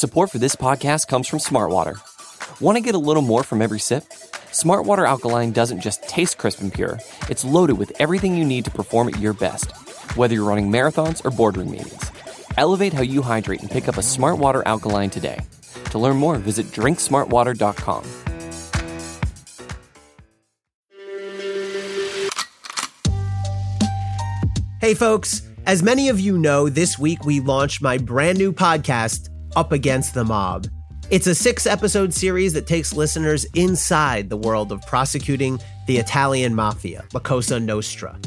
Support for this podcast comes from Smartwater. Want to get a little more from every sip? Smartwater Alkaline doesn't just taste crisp and pure, it's loaded with everything you need to perform at your best, whether you're running marathons or boardroom meetings. Elevate how you hydrate and pick up a Smartwater Alkaline today. To learn more, visit drinksmartwater.com. Hey, folks. As many of you know, this week we launched my brand new podcast, Up Against the Mob. It's a six episode series that takes listeners inside the world of prosecuting the Italian mafia, La Cosa Nostra.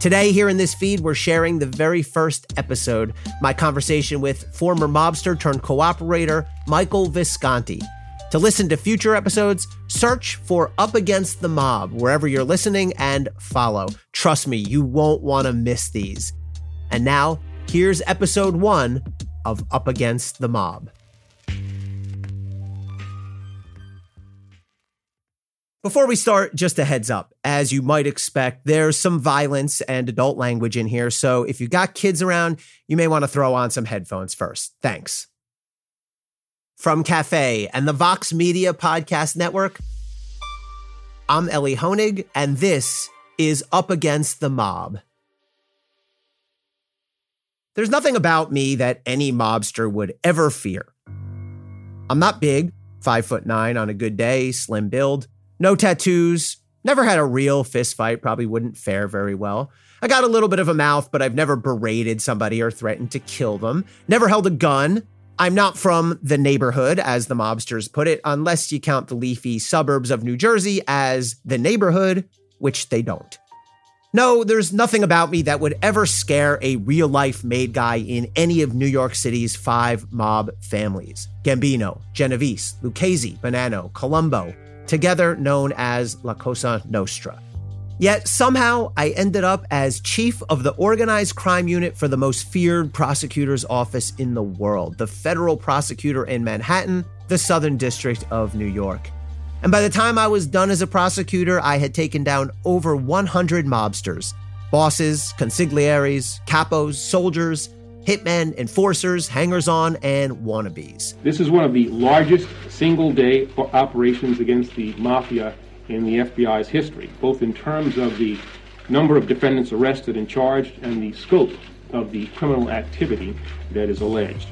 Today, here in this feed, we're sharing the very first episode, my conversation with former mobster turned cooperator Michael Visconti. To listen to future episodes, search for Up Against the Mob wherever you're listening and follow. Trust me, you won't want to miss these. And now, here's episode one of Up Against the Mob. Before we start, just a heads up. As you might expect, there's some violence and adult language in here. So if you got kids around, you may want to throw on some headphones first. Thanks. From Cafe and the Vox Media Podcast Network, I'm Elie Honig, and this is Up Against the Mob. There's nothing about me that any mobster would ever fear. I'm not big, five foot nine on a good day, slim build. No tattoos. Never had a real fist fight. Probably wouldn't fare very well. I got a little bit of a mouth, but I've never berated somebody or threatened to kill them. Never held a gun. I'm not from the neighborhood, as the mobsters put it, unless you count the leafy suburbs of New Jersey as the neighborhood, which they don't. No, there's nothing about me that would ever scare a real life made guy in any of New York City's five mob families Gambino, Genovese, Lucchese, Bonanno, Colombo, together known as La Cosa Nostra. Yet somehow I ended up as chief of the organized crime unit for the most feared prosecutor's office in the world, the federal prosecutor in Manhattan, the Southern District of New York. And by the time I was done as a prosecutor, I had taken down over 100 mobsters bosses, consiglieres, capos, soldiers, hitmen, enforcers, hangers on, and wannabes. This is one of the largest single day operations against the mafia in the FBI's history, both in terms of the number of defendants arrested and charged and the scope of the criminal activity that is alleged.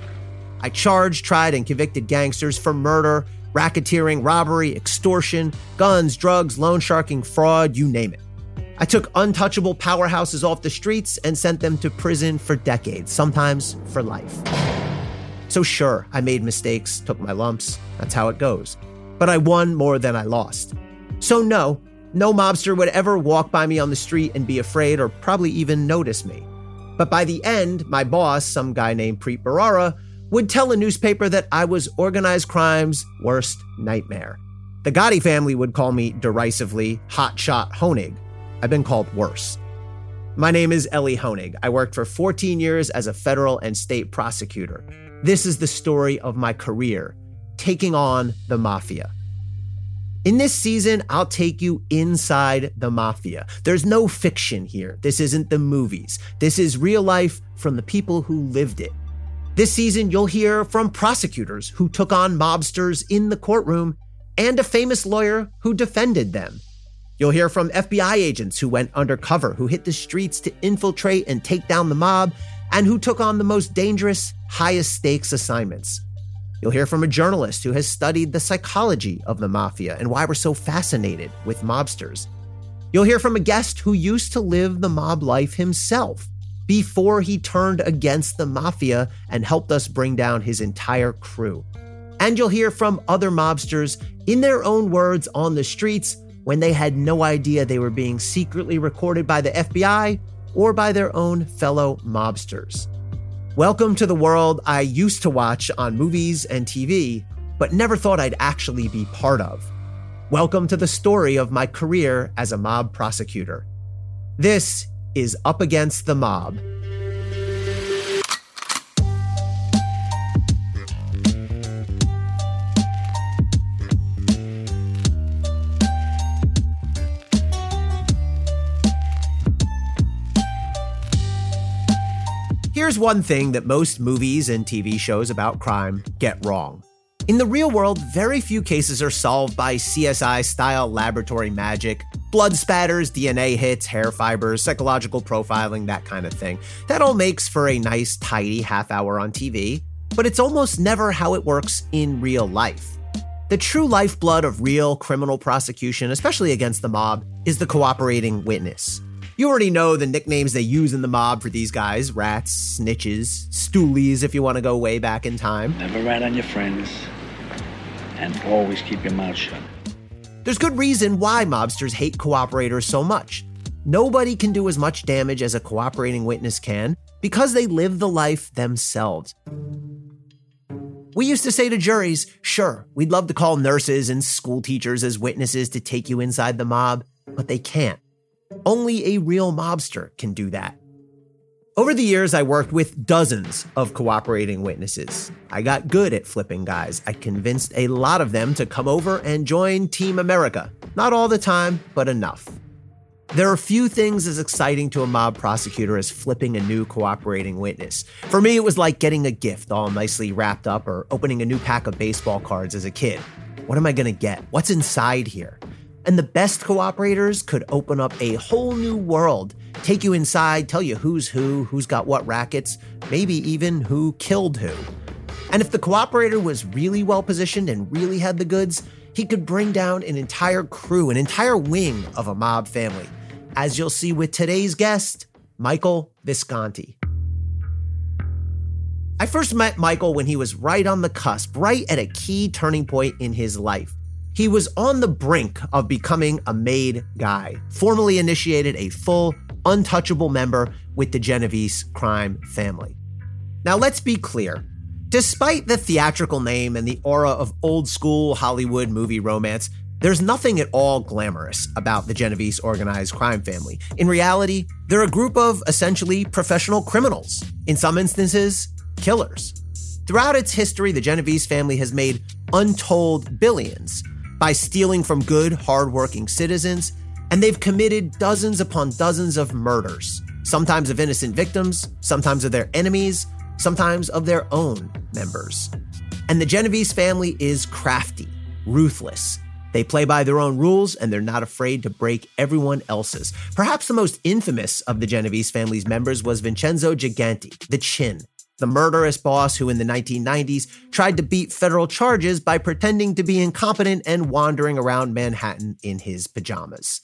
I charged, tried, and convicted gangsters for murder, racketeering, robbery, extortion, guns, drugs, loan sharking, fraud, you name it. I took untouchable powerhouses off the streets and sent them to prison for decades, sometimes for life. So, sure, I made mistakes, took my lumps. That's how it goes. But I won more than I lost. So, no, no mobster would ever walk by me on the street and be afraid or probably even notice me. But by the end, my boss, some guy named Preet Bharara, would tell a newspaper that I was organized crime's worst nightmare. The Gotti family would call me derisively Hotshot Honig, I've been called worse. My name is Elie Honig. I worked for 14 years as a federal and state prosecutor. This is the story of my career, taking on the mafia. In this season, I'll take you inside the mafia. There's no fiction here. This isn't the movies. This is real life from the people who lived it. This season, you'll hear from prosecutors who took on mobsters in the courtroom and a famous lawyer who defended them. You'll hear from FBI agents who went undercover, who hit the streets to infiltrate and take down the mob, and who took on the most dangerous, highest stakes assignments. You'll hear from a journalist who has studied the psychology of the mafia and why we're so fascinated with mobsters. You'll hear from a guest who used to live the mob life himself before he turned against the mafia and helped us bring down his entire crew. And you'll hear from other mobsters in their own words on the streets when they had no idea they were being secretly recorded by the FBI or by their own fellow mobsters. Welcome to the world I used to watch on movies and TV, but never thought I'd actually be part of. Welcome to the story of my career as a mob prosecutor. This is Up Against the Mob Here's one thing that most movies and TV shows about crime get wrong. In the real world, very few cases are solved by CSI style laboratory magic, blood spatters, DNA hits, hair fibers, psychological profiling, that kind of thing. That all makes for a nice, tidy half hour on TV, but it's almost never how it works in real life. The true lifeblood of real criminal prosecution, especially against the mob, is the cooperating witness. You already know the nicknames they use in the mob for these guys rats, snitches, stoolies, if you want to go way back in time. Never rat on your friends, and always keep your mouth shut. There's good reason why mobsters hate cooperators so much. Nobody can do as much damage as a cooperating witness can because they live the life themselves. We used to say to juries, sure, we'd love to call nurses and school teachers as witnesses to take you inside the mob, but they can't. Only a real mobster can do that. Over the years, I worked with dozens of cooperating witnesses. I got good at flipping guys. I convinced a lot of them to come over and join Team America. Not all the time, but enough. There are few things as exciting to a mob prosecutor as flipping a new cooperating witness. For me, it was like getting a gift all nicely wrapped up or opening a new pack of baseball cards as a kid. What am I going to get? What's inside here? And the best cooperators could open up a whole new world, take you inside, tell you who's who, who's got what rackets, maybe even who killed who. And if the cooperator was really well positioned and really had the goods, he could bring down an entire crew, an entire wing of a mob family, as you'll see with today's guest, Michael Visconti. I first met Michael when he was right on the cusp, right at a key turning point in his life. He was on the brink of becoming a made guy, formally initiated a full, untouchable member with the Genovese crime family. Now, let's be clear. Despite the theatrical name and the aura of old school Hollywood movie romance, there's nothing at all glamorous about the Genovese organized crime family. In reality, they're a group of essentially professional criminals, in some instances, killers. Throughout its history, the Genovese family has made untold billions, by stealing from good, hardworking citizens, and they've committed dozens upon dozens of murders, sometimes of innocent victims, sometimes of their enemies, sometimes of their own members. And the Genovese family is crafty, ruthless. They play by their own rules and they're not afraid to break everyone else's. Perhaps the most infamous of the Genovese family's members was Vincenzo Gigante, the Chin, the murderous boss who in the 1990s tried to beat federal charges by pretending to be incompetent and wandering around Manhattan in his pajamas.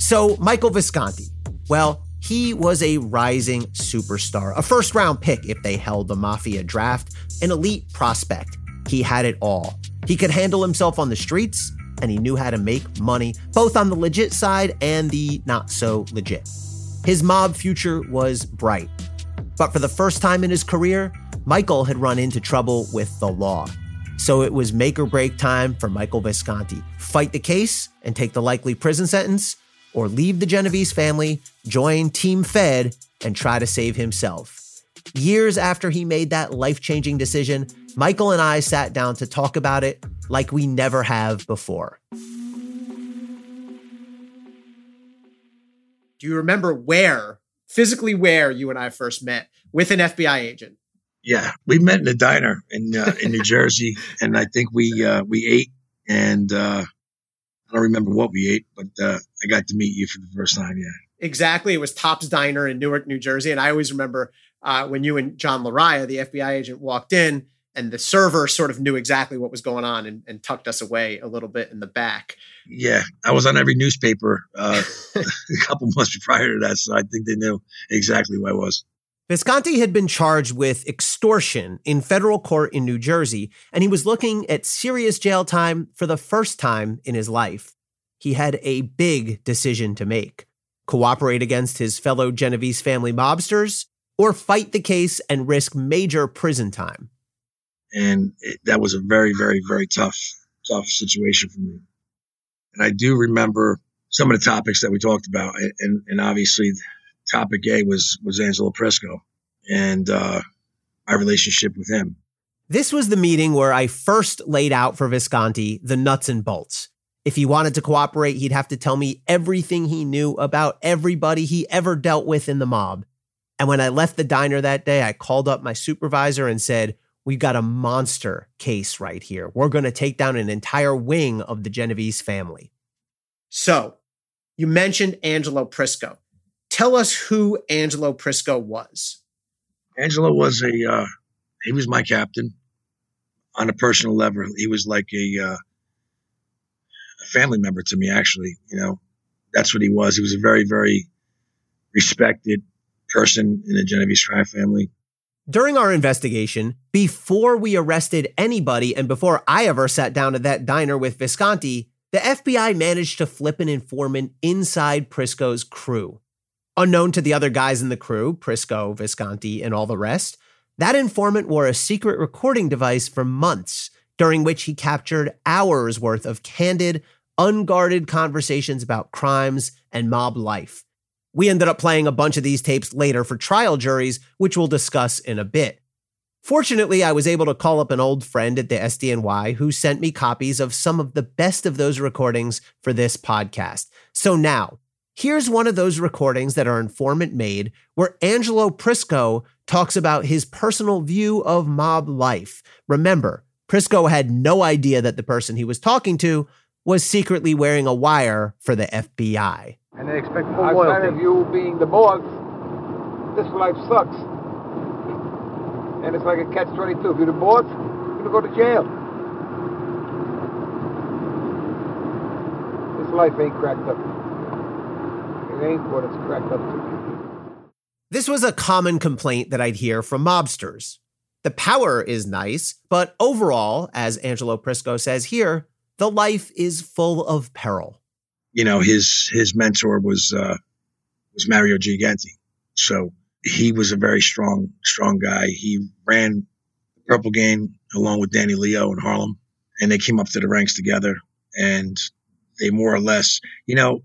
So, Michael Visconti, well, he was a rising superstar, a first round pick if they held the Mafia draft, an elite prospect. He had it all. He could handle himself on the streets, and he knew how to make money, both on the legit side and the not so legit. His mob future was bright. But for the first time in his career, Michael had run into trouble with the law. So it was make or break time for Michael Visconti. Fight the case and take the likely prison sentence, or leave the Genovese family, join Team Fed, and try to save himself. Years after he made that life changing decision, Michael and I sat down to talk about it like we never have before. Do you remember where physically where you and I first met with an FBI agent. Yeah, we met in a diner in uh, in New Jersey, and I think we uh, we ate, and uh, I don't remember what we ate, but uh, I got to meet you for the first time. Yeah, exactly. It was Tops Diner in Newark, New Jersey, and I always remember uh, when you and John Lariah, the FBI agent, walked in, and the server sort of knew exactly what was going on and, and tucked us away a little bit in the back. Yeah, I was on every newspaper uh, a couple months prior to that, so I think they knew exactly who I was. Visconti had been charged with extortion in federal court in New Jersey, and he was looking at serious jail time for the first time in his life. He had a big decision to make cooperate against his fellow Genovese family mobsters, or fight the case and risk major prison time. And it, that was a very, very, very tough, tough situation for me. And I do remember some of the topics that we talked about, and, and obviously topic A was was Angelo Prisco and uh, my relationship with him. This was the meeting where I first laid out for Visconti the nuts and bolts. If he wanted to cooperate, he'd have to tell me everything he knew about everybody he ever dealt with in the mob. And when I left the diner that day, I called up my supervisor and said, We've got a monster case right here. We're going to take down an entire wing of the Genovese family. So, you mentioned Angelo Prisco. Tell us who Angelo Prisco was. Angelo was a, uh, he was my captain on a personal level. He was like a, uh, a family member to me, actually. You know, that's what he was. He was a very, very respected person in the Genovese crime family. During our investigation, before we arrested anybody and before I ever sat down at that diner with Visconti, the FBI managed to flip an informant inside Prisco's crew. Unknown to the other guys in the crew, Prisco, Visconti, and all the rest, that informant wore a secret recording device for months, during which he captured hours worth of candid, unguarded conversations about crimes and mob life. We ended up playing a bunch of these tapes later for trial juries, which we'll discuss in a bit. Fortunately, I was able to call up an old friend at the SDNY who sent me copies of some of the best of those recordings for this podcast. So now, here's one of those recordings that our informant made where Angelo Prisco talks about his personal view of mob life. Remember, Prisco had no idea that the person he was talking to was secretly wearing a wire for the FBI. And they expect full Outside of you being the boss, this life sucks. And it's like a catch-22. If you're the boss, you're going to go to jail. This life ain't cracked up. It ain't what it's cracked up to be. This was a common complaint that I'd hear from mobsters. The power is nice, but overall, as Angelo Prisco says here, the life is full of peril. You know, his his mentor was uh, was Mario Gigante, so he was a very strong strong guy. He ran the Purple Gang along with Danny Leo in Harlem, and they came up to the ranks together, and they more or less, you know,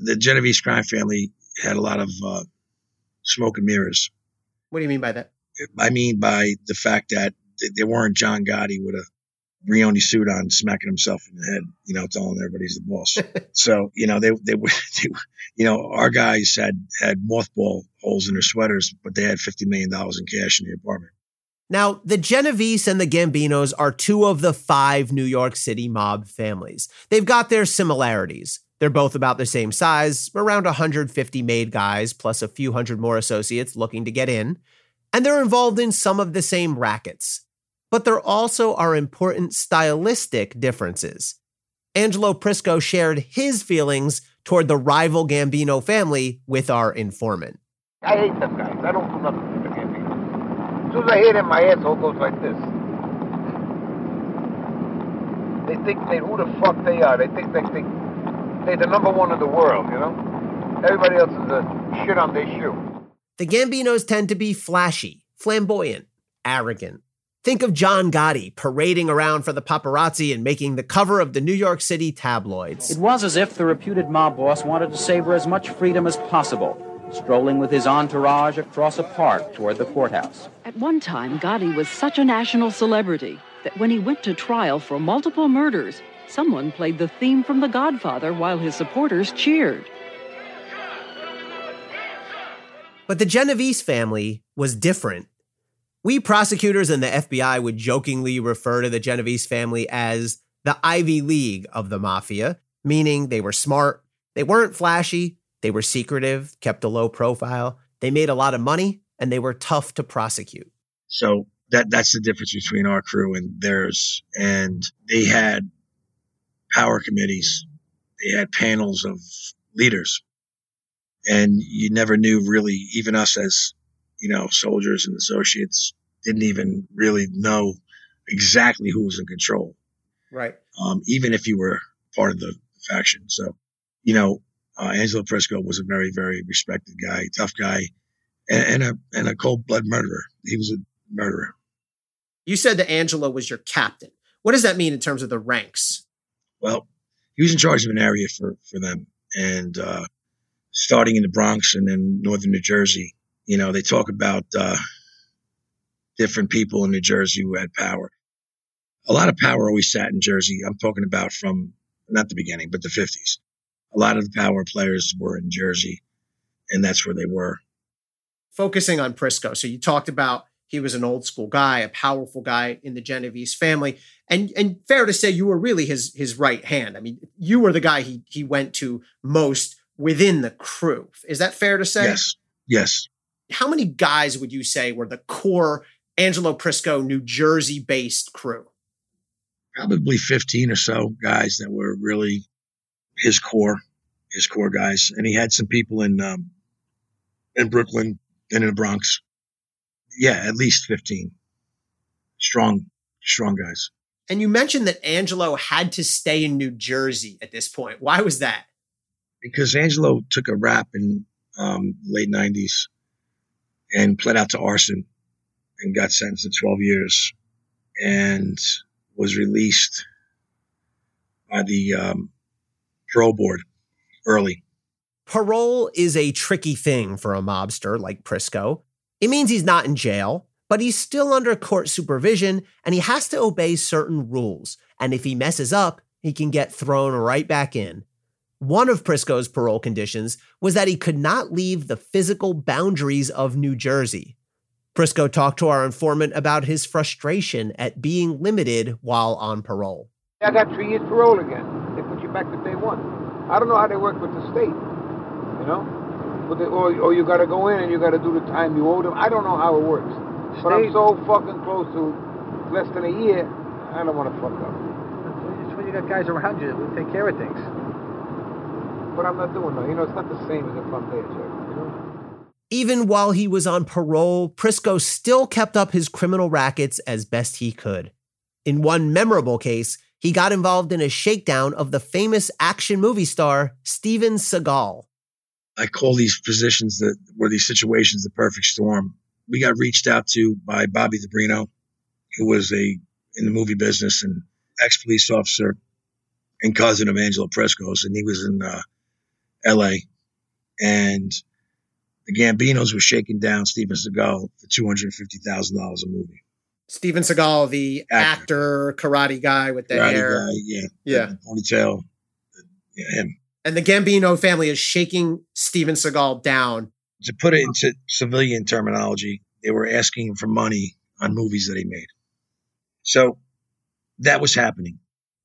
the Genovese crime family had a lot of uh, smoke and mirrors. What do you mean by that? I mean by the fact that they weren't John Gotti with a Brioni suit on, smacking himself in the head, you know, telling everybody he's the boss. so, you know, they, they, were, they, you know, our guys had, had mothball holes in their sweaters, but they had $50 million in cash in the apartment. Now, the Genovese and the Gambinos are two of the five New York City mob families. They've got their similarities. They're both about the same size, around 150 made guys, plus a few hundred more associates looking to get in. And they're involved in some of the same rackets but there also are important stylistic differences. Angelo Prisco shared his feelings toward the rival Gambino family with our informant. I hate them guys. I don't do nothing with the Gambino. As soon as I hear them, my asshole goes like this. They think they who the fuck they are. They think they think they're the number one in the world, you know? Everybody else is a shit on their shoe. The Gambinos tend to be flashy, flamboyant, arrogant, Think of John Gotti parading around for the paparazzi and making the cover of the New York City tabloids. It was as if the reputed mob boss wanted to savor as much freedom as possible, strolling with his entourage across a park toward the courthouse. At one time, Gotti was such a national celebrity that when he went to trial for multiple murders, someone played the theme from The Godfather while his supporters cheered. But the Genovese family was different we prosecutors and the FBI would jokingly refer to the Genovese family as the Ivy League of the mafia, meaning they were smart, they weren't flashy, they were secretive, kept a low profile, they made a lot of money, and they were tough to prosecute. So that that's the difference between our crew and theirs. And they had power committees, they had panels of leaders. And you never knew really, even us as you know, soldiers and associates didn't even really know exactly who was in control. Right. Um, even if you were part of the faction. So, you know, uh, Angelo Prisco was a very, very respected guy, tough guy, and, and a and a cold blood murderer. He was a murderer. You said that Angelo was your captain. What does that mean in terms of the ranks? Well, he was in charge of an area for for them, and uh, starting in the Bronx and then northern New Jersey, you know, they talk about uh, different people in New Jersey who had power. A lot of power always sat in Jersey. I'm talking about from not the beginning, but the 50s. A lot of the power players were in Jersey, and that's where they were. focusing on Prisco. So you talked about he was an old school guy, a powerful guy in the Genovese family. And and fair to say you were really his his right hand. I mean, you were the guy he he went to most within the crew. Is that fair to say? Yes. Yes. How many guys would you say were the core Angelo Prisco New Jersey based crew? Probably 15 or so guys that were really his core, his core guys. And he had some people in um, in Brooklyn and in the Bronx. Yeah, at least 15. Strong, strong guys. And you mentioned that Angelo had to stay in New Jersey at this point. Why was that? Because Angelo took a rap in um, late 90s and pled out to arson and got sentenced to 12 years and was released by the um, parole board early. Parole is a tricky thing for a mobster like Prisco. It means he's not in jail, but he's still under court supervision and he has to obey certain rules. And if he messes up, he can get thrown right back in. One of Prisco's parole conditions was that he could not leave the physical boundaries of New Jersey. Prisco talked to our informant about his frustration at being limited while on parole. I got three years parole again. They put you back to day one. I don't know how they work with the state, you know? But they, or, or you got to go in and you got to do the time you owe them. I don't know how it works. State. But I'm so fucking close to less than a year, I don't want to fuck up. It's when you got guys around you who take care of things. But I'm not doing that. You know, it's not the same as if I'm there, Jeff. You know? Even while he was on parole, Prisco still kept up his criminal rackets as best he could. In one memorable case, he got involved in a shakedown of the famous action movie star Steven Seagal. I call these positions that were these situations the perfect storm. We got reached out to by Bobby DeBrino, who was a in the movie business and ex police officer and cousin of Angelo Prisco's, and he was in uh, L.A. And the Gambinos were shaking down Steven Seagal for two hundred fifty thousand dollars a movie. Steven Seagal, the actor, actor karate guy with the karate hair, guy, yeah, yeah, ponytail, yeah, him. And the Gambino family is shaking Steven Seagal down. To put it into civilian terminology, they were asking for money on movies that he made. So that was happening.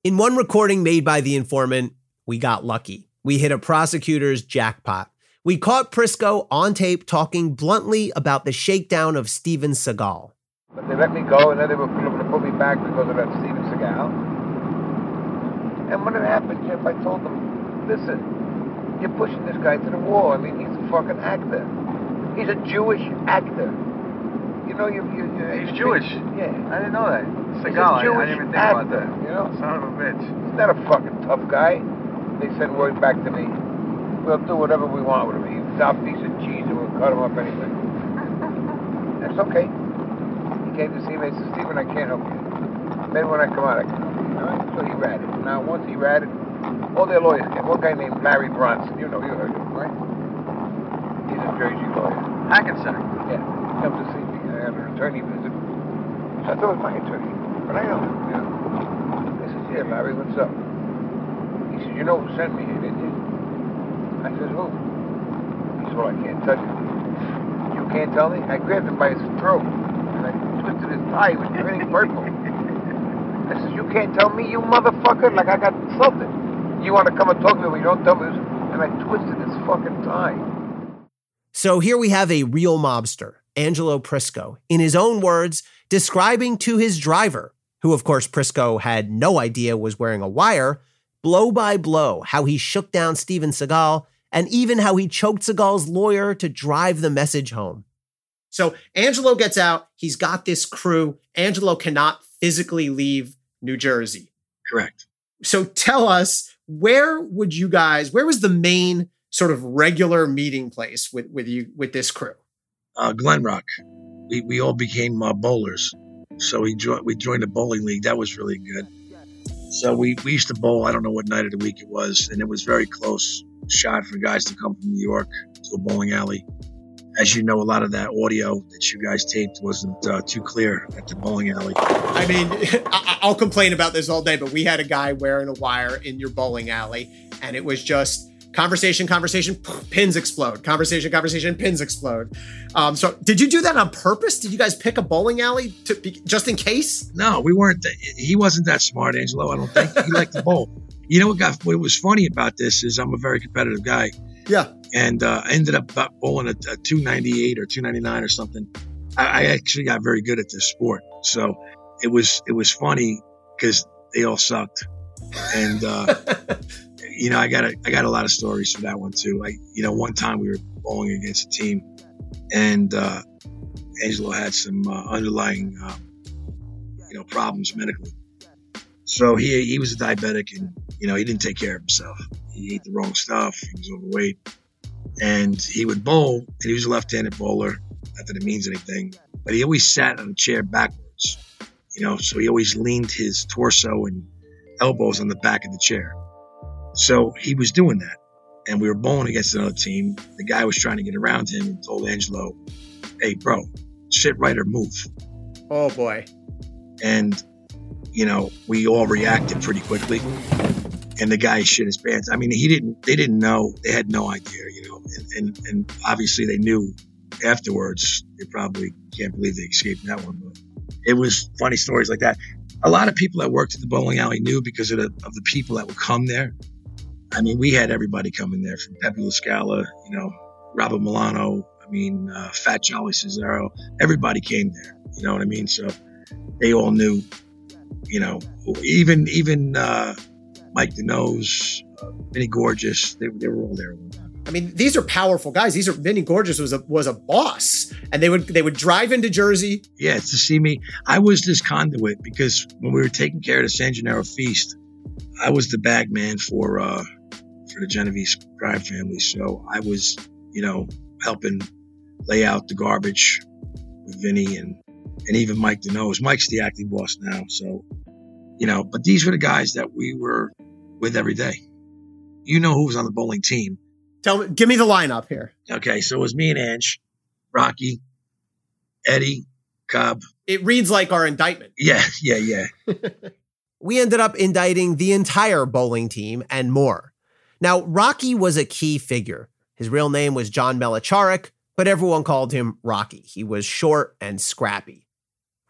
In one recording made by the informant, we got lucky. We hit a prosecutor's jackpot. We caught Prisco on tape talking bluntly about the shakedown of Steven Seagal. But they let me go, and then they were going to put me back because of that Steven Seagal. And when it happened, Jeff, I told them, listen, you're pushing this guy to the wall. I mean, he's a fucking actor. He's a Jewish actor. You know, you, you, you he's Jewish. Yeah, I didn't know that. Seagal, I, I, didn't even think actor, about that. You know, son of a bitch. He's not a fucking tough guy. They sent word back to me we'll do whatever we want with him. He's our piece of cheese and we'll cut him up anyway. That's okay. He came to see me and said, Steven, I can't help you. Then when I come out, I can help you. All right? So he ratted. Now, once he ratted, all their lawyers came. One guy named Larry Bronson. You know, you heard him, right? He's a Jersey lawyer. Hackensack. Yeah. He comes to see me. I had an attorney visit. So I thought it was my attorney. But I know him, you know. I said, yeah, Larry, what's up? He says, you know who sent me here, didn't you? I says, who? He said, well, I can't touch it. You can't tell me? I grabbed him by his throat, and I twisted his tie. He was turning purple. I says, you can't tell me, you motherfucker? Like I got insulted. You want to come and talk to me, but you don't tell me. And I twisted his fucking tie. So here we have a real mobster, Angelo Prisco, in his own words, describing to his driver, who of course Prisco had no idea was wearing a wire, blow by blow, how he shook down Steven Seagal and even how he choked Seagal's lawyer to drive the message home. So Angelo gets out. He's got this crew. Angelo cannot physically leave New Jersey. Correct. So tell us, where would you guys, where was the main sort of regular meeting place with, with you, with this crew? Uh, Glen Rock. We, we all became uh, bowlers. So we, joined we joined a bowling league. That was really good. So we, we used to bowl, I don't know what night of the week it was, and it was very close shot for guys to come from New York to a bowling alley. As you know, a lot of that audio that you guys taped wasn't uh, too clear at the bowling alley. I mean, I'll complain about this all day, but we had a guy wearing a wire in your bowling alley, and it was just conversation, conversation, pins explode. Conversation, conversation, pins explode. Um, so, did you do that on purpose? Did you guys pick a bowling alley to be, just in case? No, we weren't. He wasn't that smart, Angelo. I don't think he liked the bowl. You know what got what was funny about this is I'm a very competitive guy. Yeah. And uh, I ended up bowling a, a 298 or 299 or something. I, I actually got very good at this sport, so it was it was funny because they all sucked, and uh, you know I got a, I got a lot of stories for that one too. I you know one time we were bowling against a team, and uh, Angelo had some uh, underlying um, you know problems medically, so he he was a diabetic and you know he didn't take care of himself. He ate the wrong stuff. He was overweight, and he would bowl, and he was a left-handed bowler. Not that it means anything, but he always sat on a chair backwards. You know, so he always leaned his torso and elbows on the back of the chair. So he was doing that. And we were bowling against another team. The guy was trying to get around him and told Angelo, hey, bro, sit right or move. Oh, boy. And, you know, we all reacted pretty quickly. And the guy shit his pants. I mean, he didn't, they didn't know, they had no idea, you know, and, and, and obviously they knew afterwards. They probably can't believe they escaped that one, but it was funny stories like that. A lot of people that worked at the bowling alley knew because of the, of the people that would come there. I mean, we had everybody coming there from Pepe Lascala, you know, Robert Milano, I mean, uh, Fat Jolly Cesaro. Everybody came there. You know what I mean? So they all knew, you know, even even uh, Mike DeNose, uh, Vinny Gorgeous, they, they were all there. I mean, these are powerful guys. These are Vinny Gorgeous was a was a boss, and they would they would drive into Jersey. Yeah, to see me. I was this conduit because when we were taking care of the San Gennaro feast, I was the bag man for uh, for the Genovese crime family. So I was, you know, helping lay out the garbage with Vinny and and even Mike DeNose. Mike's the acting boss now, so you know. But these were the guys that we were with every day. You know who was on the bowling team Tell me, give me the lineup here. Okay, so it was me and Ange, Rocky, Eddie, Cobb. It reads like our indictment. Yeah, yeah, yeah. we ended up indicting the entire bowling team and more. Now, Rocky was a key figure. His real name was John Melicharik, but everyone called him Rocky. He was short and scrappy.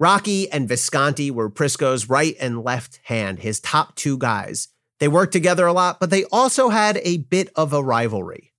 Rocky and Visconti were Prisco's right and left hand, his top two guys. They worked together a lot, but they also had a bit of a rivalry.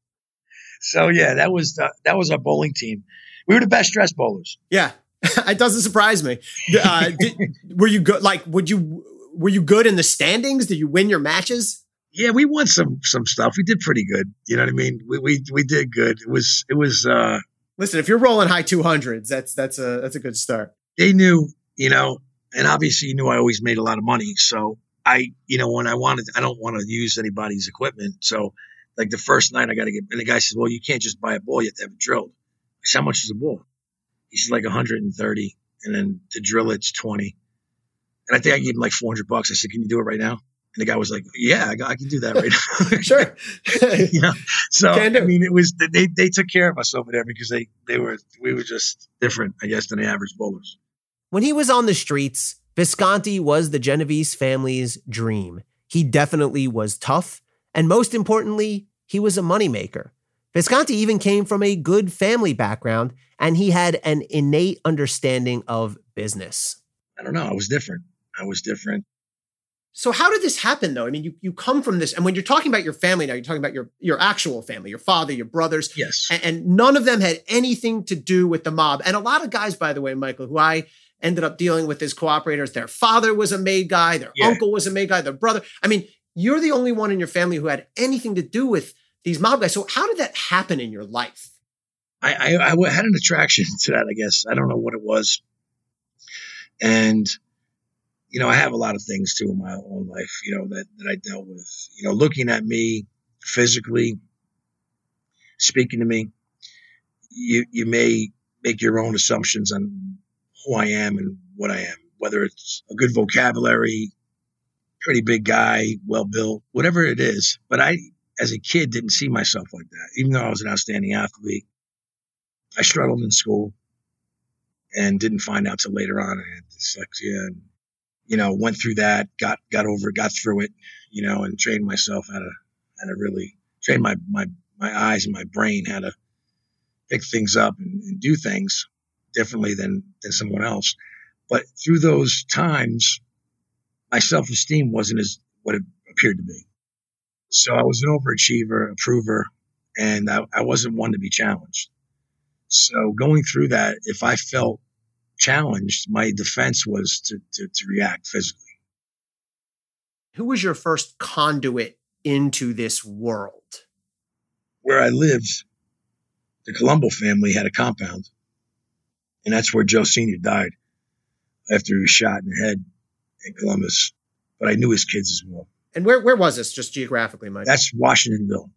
So yeah, that was the, that was our bowling team. We were the best dressed bowlers. Yeah, it doesn't surprise me. Uh, did, were you good? Like, would you were you good in the standings? Did you win your matches? Yeah, we won some some stuff. We did pretty good. You know what I mean? We we we did good. It was it was. uh Listen, if you're rolling high two hundreds, that's that's a that's a good start. They knew, you know, and obviously you knew I always made a lot of money. So I, you know, when I wanted, I don't want to use anybody's equipment. So, like the first night, I got to get, and the guy says, "Well, you can't just buy a ball; you have to have it drilled." I said, "How much is a ball?" He said, "Like 130, and then to drill it's 20." And I think I gave him like 400 bucks. I said, "Can you do it right now?" And the guy was like, "Yeah, I, I can do that right now." sure. you know, so I mean, it was they they took care of us over there because they they were we were just different, I guess, than the average bowlers. When he was on the streets, Visconti was the Genovese family's dream. He definitely was tough, and most importantly, he was a moneymaker. Visconti even came from a good family background, and he had an innate understanding of business. I don't know. I was different. I was different. So how did this happen though? I mean, you, you come from this, and when you're talking about your family now, you're talking about your, your actual family, your father, your brothers. Yes. And, and none of them had anything to do with the mob. And a lot of guys, by the way, Michael, who I ended up dealing with his cooperators. Their father was a made guy, their yeah. uncle was a made guy, their brother. I mean, you're the only one in your family who had anything to do with these mob guys. So how did that happen in your life? I, I, I had an attraction to that, I guess. I don't know what it was. And, you know, I have a lot of things too in my own life, you know, that, that I dealt with. You know, looking at me physically, speaking to me, you, you may make your own assumptions on who I am and what I am, whether it's a good vocabulary, pretty big guy, well built, whatever it is. But I, as a kid, didn't see myself like that. Even though I was an outstanding athlete, I struggled in school and didn't find out till later on I had dyslexia and, you know, went through that, got, got over got through it, you know, and trained myself how to, how to really train my my my eyes and my brain how to pick things up and, and do things differently than than someone else. But through those times, my self esteem wasn't as what it appeared to be. So I was an overachiever, a prover, and I, I wasn't one to be challenged. So going through that, if I felt challenged, my defense was to, to, to react physically. Who was your first conduit into this world? Where I lived, the Colombo family had a compound, and that's where Joe Sr. died after he was shot in the head in Columbus. But I knew his kids as well. And where where was this, just geographically, Mike? That's Washingtonville.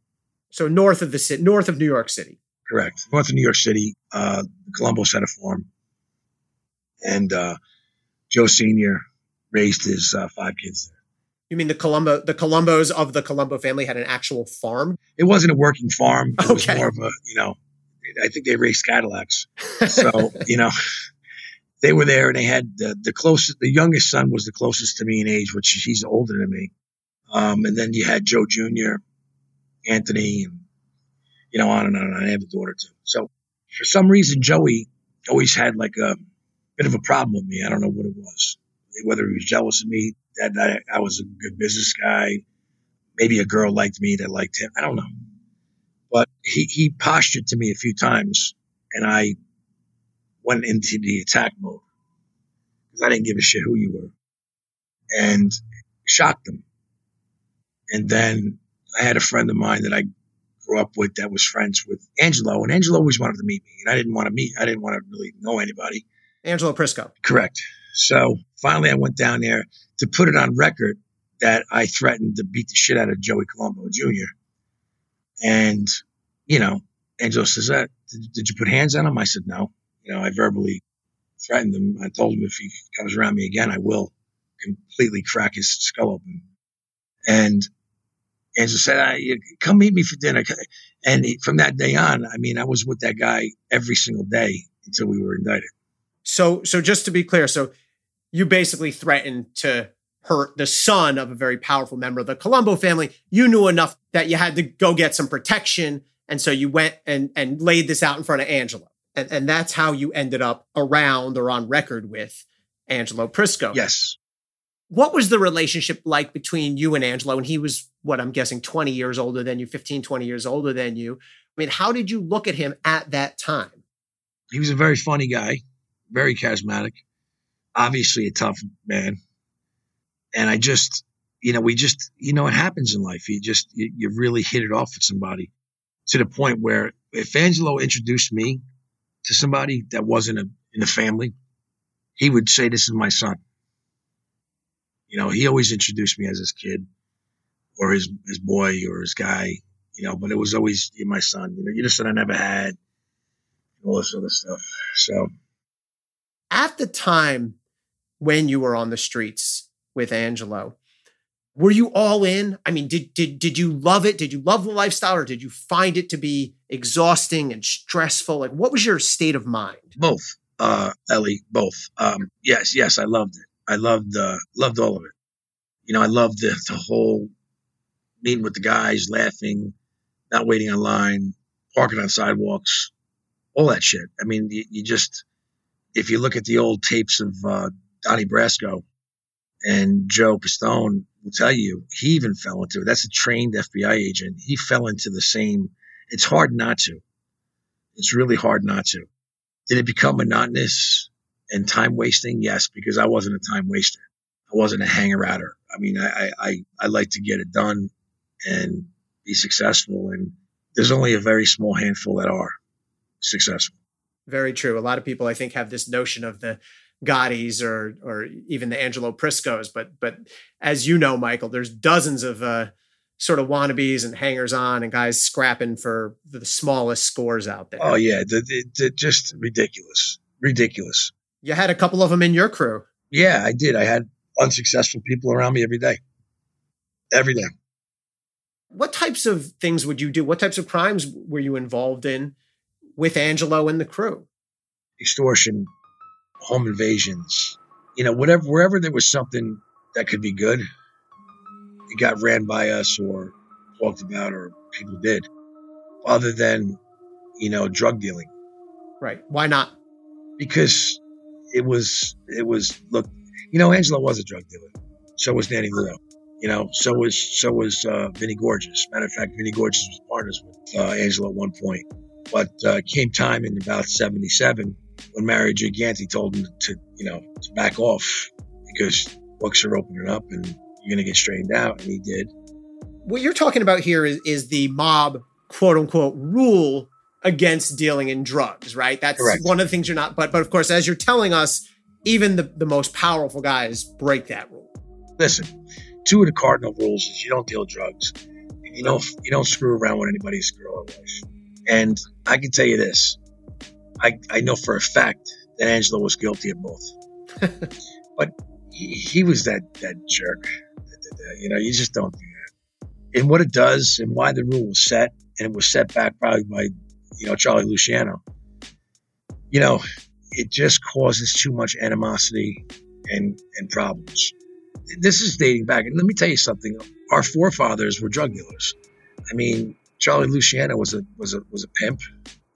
So north of the city, north of New York City. Correct. North of New York City, uh, Columbus had a farm, and uh, Joe Senior raised his uh, five kids there. You mean the Colombo, the Colombos of the Colombo family had an actual farm? It wasn't a working farm. It was more of a, you know, I think they raised Cadillacs. So, you know, they were there and they had the, the closest, the youngest son was the closest to me in age, which he's older than me. Um, and then you had Joe Jr., Anthony, and, you know, on and on. and. I have a daughter too. So for some reason, Joey always had like a bit of a problem with me. I don't know what it was, whether he was jealous of me, that I was a good business guy. Maybe a girl liked me that liked him. I don't know. But he, he postured to me a few times and I went into the attack mode because I didn't give a shit who you were and shocked them. And then I had a friend of mine that I grew up with that was friends with Angelo, and Angelo always wanted to meet me, and I didn't want to meet. I didn't want to really know anybody. Angelo Prisco. Correct. So finally, I went down there to put it on record that I threatened to beat the shit out of Joey Colombo Jr. And you know, Angelo says, that, did, "Did you put hands on him?" I said, "No." You know, I verbally threatened him. I told him if he comes around me again, I will completely crack his skull open. And Angelo said, "Ah, you- "Come meet me for dinner." And from that day on, I mean, I was with that guy every single day until we were indicted. So so just to be clear, so you basically threatened to hurt the son of a very powerful member of the Colombo family. You knew enough that you had to go get some protection, and so you went and and laid this out in front of Angelo, and and that's how you ended up around or on record with Angelo Prisco. Yes. What was the relationship like between you and Angelo? And he was what I'm guessing 20 years older than you, 15, 20 years older than you. I mean, how did you look at him at that time? he was a very funny guy, very charismatic, obviously a tough man. And I just, you know, we just, you know, it happens in life. You just, you, you really hit it off with somebody to the point where if Angelo introduced me to somebody that wasn't a, in the family, he would say, This is my son. You know, he always introduced me as his kid or his, his boy or his guy, you know, but it was always, You're my son. You know, you're the son I never had all this other stuff. So at the time when you were on the streets with Angelo, were you all in? I mean, did did did you love it? Did you love the lifestyle, or did you find it to be exhausting and stressful? Like, what was your state of mind? both, uh, Elie, both. Um, yes, yes, I loved it. I loved, uh, loved all of it. You know, I loved the, the whole meeting with the guys, laughing, not waiting on line, parking on sidewalks, all that shit. I mean, you, you just, if you look at the old tapes of, uh, Donnie Brasco and Joe Pistone will tell you, he even fell into it. That's a trained FBI agent. He fell into the same, it's hard not to. It's really hard not to. Did it become monotonous and time wasting? Yes, because I wasn't a time waster. I wasn't a hanger outer. I mean, I, I, I like to get it done and be successful. And there's only a very small handful that are successful. Very true. A lot of people, I think, have this notion of the Gottis or or even the Angelo Priscos, but but as you know, Michael, there's dozens of uh, sort of wannabes and hangers on and guys scrapping for the smallest scores out there. Oh yeah, just ridiculous, ridiculous. You had a couple of them in your crew. Yeah, I did. I had unsuccessful people around me every day, every day. What types of things would you do? What types of crimes were you involved in with Angelo and the crew? Extortion, home invasions, you know, whatever, wherever there was something that could be good, it got ran by us or talked about or people did, other than you know drug dealing. Right? Why not? Because it was it was look, you know, Angelo was a drug dealer. So was Danny Leo. You know, so was so was uh, Vinny Gorgeous. Matter of fact, Vinny Gorgeous was partners with uh, Angelo at one point. But uh, came time in about '77 when Mario Gigante told him to, you know, to back off because books are opening up and you're going to get straightened out, and he did. What you're talking about here is, is the mob, quote unquote, rule against dealing in drugs, right? That's Correct. one of the things you're not. But but of course, as you're telling us, even the the most powerful guys break that rule. Listen, two of the cardinal rules is you don't deal drugs, and you don't you don't screw around with anybody's girl or wife. And I can tell you this, I I know for a fact that Angelo was guilty of both, but he, he was that that jerk. You know, you just don't do that. And what it does, and why the rule was set, and it was set back probably by you know Charlie Luciano. You know, it just causes too much animosity and and problems this is dating back. And let me tell you something. Our forefathers were drug dealers. I mean, Charlie Luciano was a was a was a pimp.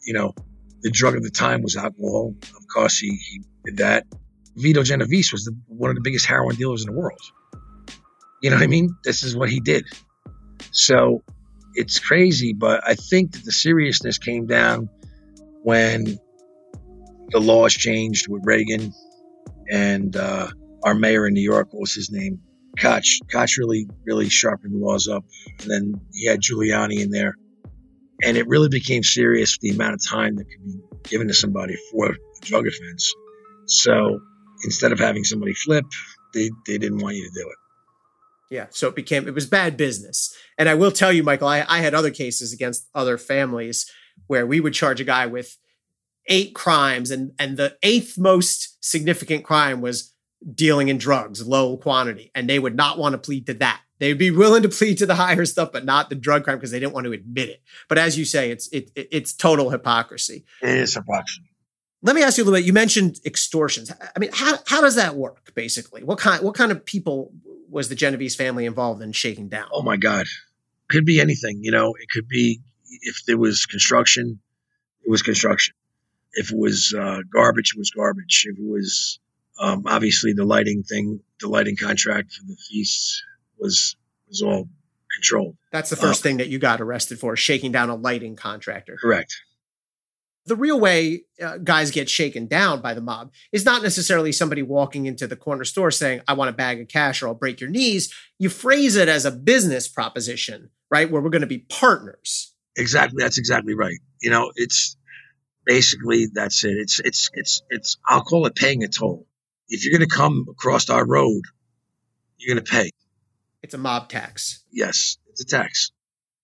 You know, the drug of the time was alcohol. Of course, he, he did that. Vito Genovese was the, one of the biggest heroin dealers in the world. You know what I mean? This is what he did. So it's crazy, but I think that the seriousness came down when the laws changed with Reagan and uh, our mayor in New York, what was his name? Koch. Koch really, really sharpened the laws up. And then he had Giuliani in there. And it really became serious the amount of time that could be given to somebody for a drug offense. So instead of having somebody flip, they, they didn't want you to do it. Yeah. So it became it was bad business. And I will tell you, Michael, I, I had other cases against other families where we would charge a guy with eight crimes, and and the eighth most significant crime was dealing in drugs, low quantity, and they would not want to plead to that. They'd be willing to plead to the higher stuff, but not the drug crime because they didn't want to admit it. But as you say, it's it, it- it's total hypocrisy. It is hypocrisy. Let me ask you a little bit. You mentioned extortions. I mean, how how does that work? Basically, what kind what kind of people was the Genovese family involved in shaking down? Oh my God. Could be anything, you know, it could be if there was construction, it was construction. If it was uh, garbage, it was garbage. If it was um, obviously the lighting thing, the lighting contract for the feasts was was all controlled. That's the first thing that you got arrested for, shaking down a lighting contractor. Correct. The real way uh, guys get shaken down by the mob is not necessarily somebody walking into the corner store saying, I want a bag of cash or I'll break your knees. You phrase it as a business proposition, right? Where we're going to be partners. Exactly. That's exactly right. You know, it's basically that's it. It's it's it's it's. I'll call it paying a toll. If you're going to come across our road, you're going to pay. It's a mob tax. Yes, it's a tax.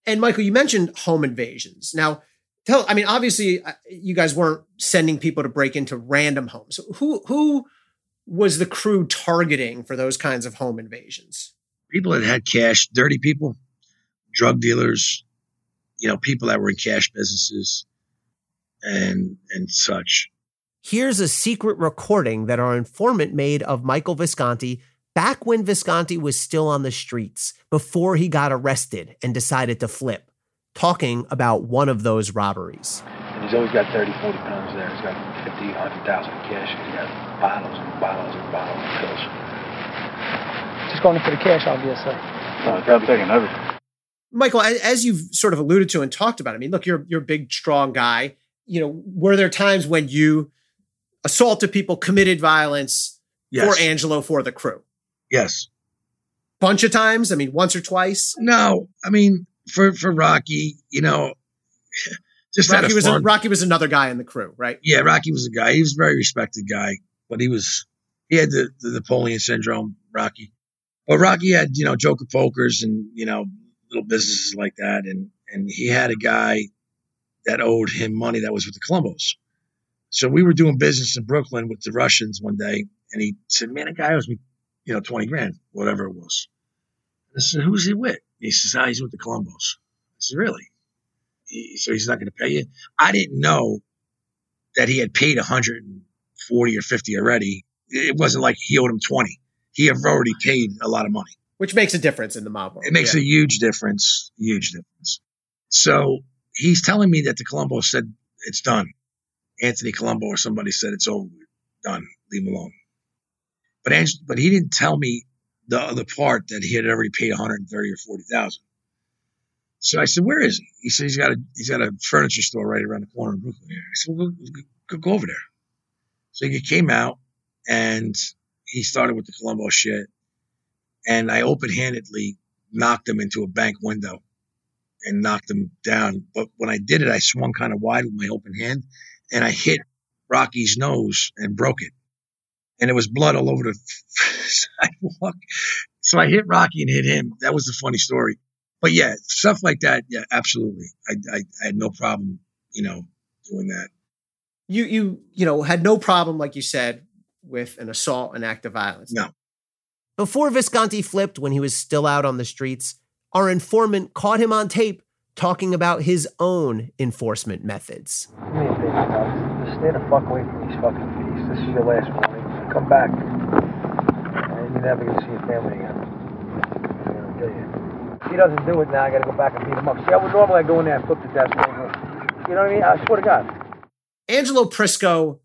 And Michael, you mentioned home invasions. Now, tell, I mean, obviously uh, you guys weren't sending people to break into random homes. Who, who was the crew targeting for those kinds of home invasions? People that had cash, dirty people, drug dealers, you know, people that were in cash businesses, and and such. Here's a secret recording that our informant made of Michael Visconti back when Visconti was still on the streets, before he got arrested and decided to flip, talking about one of those robberies. And he's always got 30, 40 pounds there. He's got 50, 100,000 cash. He's got bottles and bottles and bottles of pills. Just going in for the cash, obviously. No, I'm taking everything. Michael, as you've sort of alluded to and talked about, I mean, look, you're you're a big, strong guy. You know, were there times when you assaulted people, committed violence Yes. for Angelo for the crew? Yes. Bunch of times. I mean, once or twice. No, I mean for for Rocky, you know, just Rocky was a, Rocky was another guy in the crew, right? yeah, Rocky was a guy. He was a very respected guy, but he was he had the, the Napoleon syndrome. Rocky, but Rocky had you know Joker Pokers and you know little businesses like that, and and he had a guy that owed him money that was with the Colombos. So we were doing business in Brooklyn with the Russians one day, and he said, "Man, a guy owes me, you know, twenty grand, whatever it was." I said, "Who's he with?" He says, "Ah, he's with the Colombos." I said, "Really?" He, so he's not going to pay you. I didn't know that he had paid 140 or 50 already. It wasn't like he owed him 20. He had already paid a lot of money. which makes a difference in the mob world. It makes yeah. a huge difference, huge difference. So he's telling me that the Colombo said it's done. Anthony Colombo or somebody said it's over, done, leave him alone. But but he didn't tell me the other part that he had already paid 130 or 40,000. So I said, "Where is he?" He said, "He's got a he's got a furniture store right around the corner in Brooklyn." I said, well, go, go, go over there." So he came out and he started with the Colombo shit, and I open handedly knocked him into a bank window and knocked him down. But when I did it, I swung kind of wide with my open hand, and I hit Rocky's nose and broke it, and it was blood all over the sidewalk. So I hit Rocky and hit him. That was the funny story. But yeah, stuff like that. Yeah, absolutely. I, I, I had no problem, you know, doing that. You you you know had no problem, like you said, with an assault and act of violence. No. Before Visconti flipped when he was still out on the streets, our informant caught him on tape talking about his own enforcement methods. Do me a favor, guys. Just stay the fuck away from these fucking fees. This is your last warning. Come back. And you're never gonna see your family again. If he doesn't do it now, I gotta go back and beat him up. See, I would normally go in there and flip the desk. You know what I mean? I swear to God. Angelo Prisco,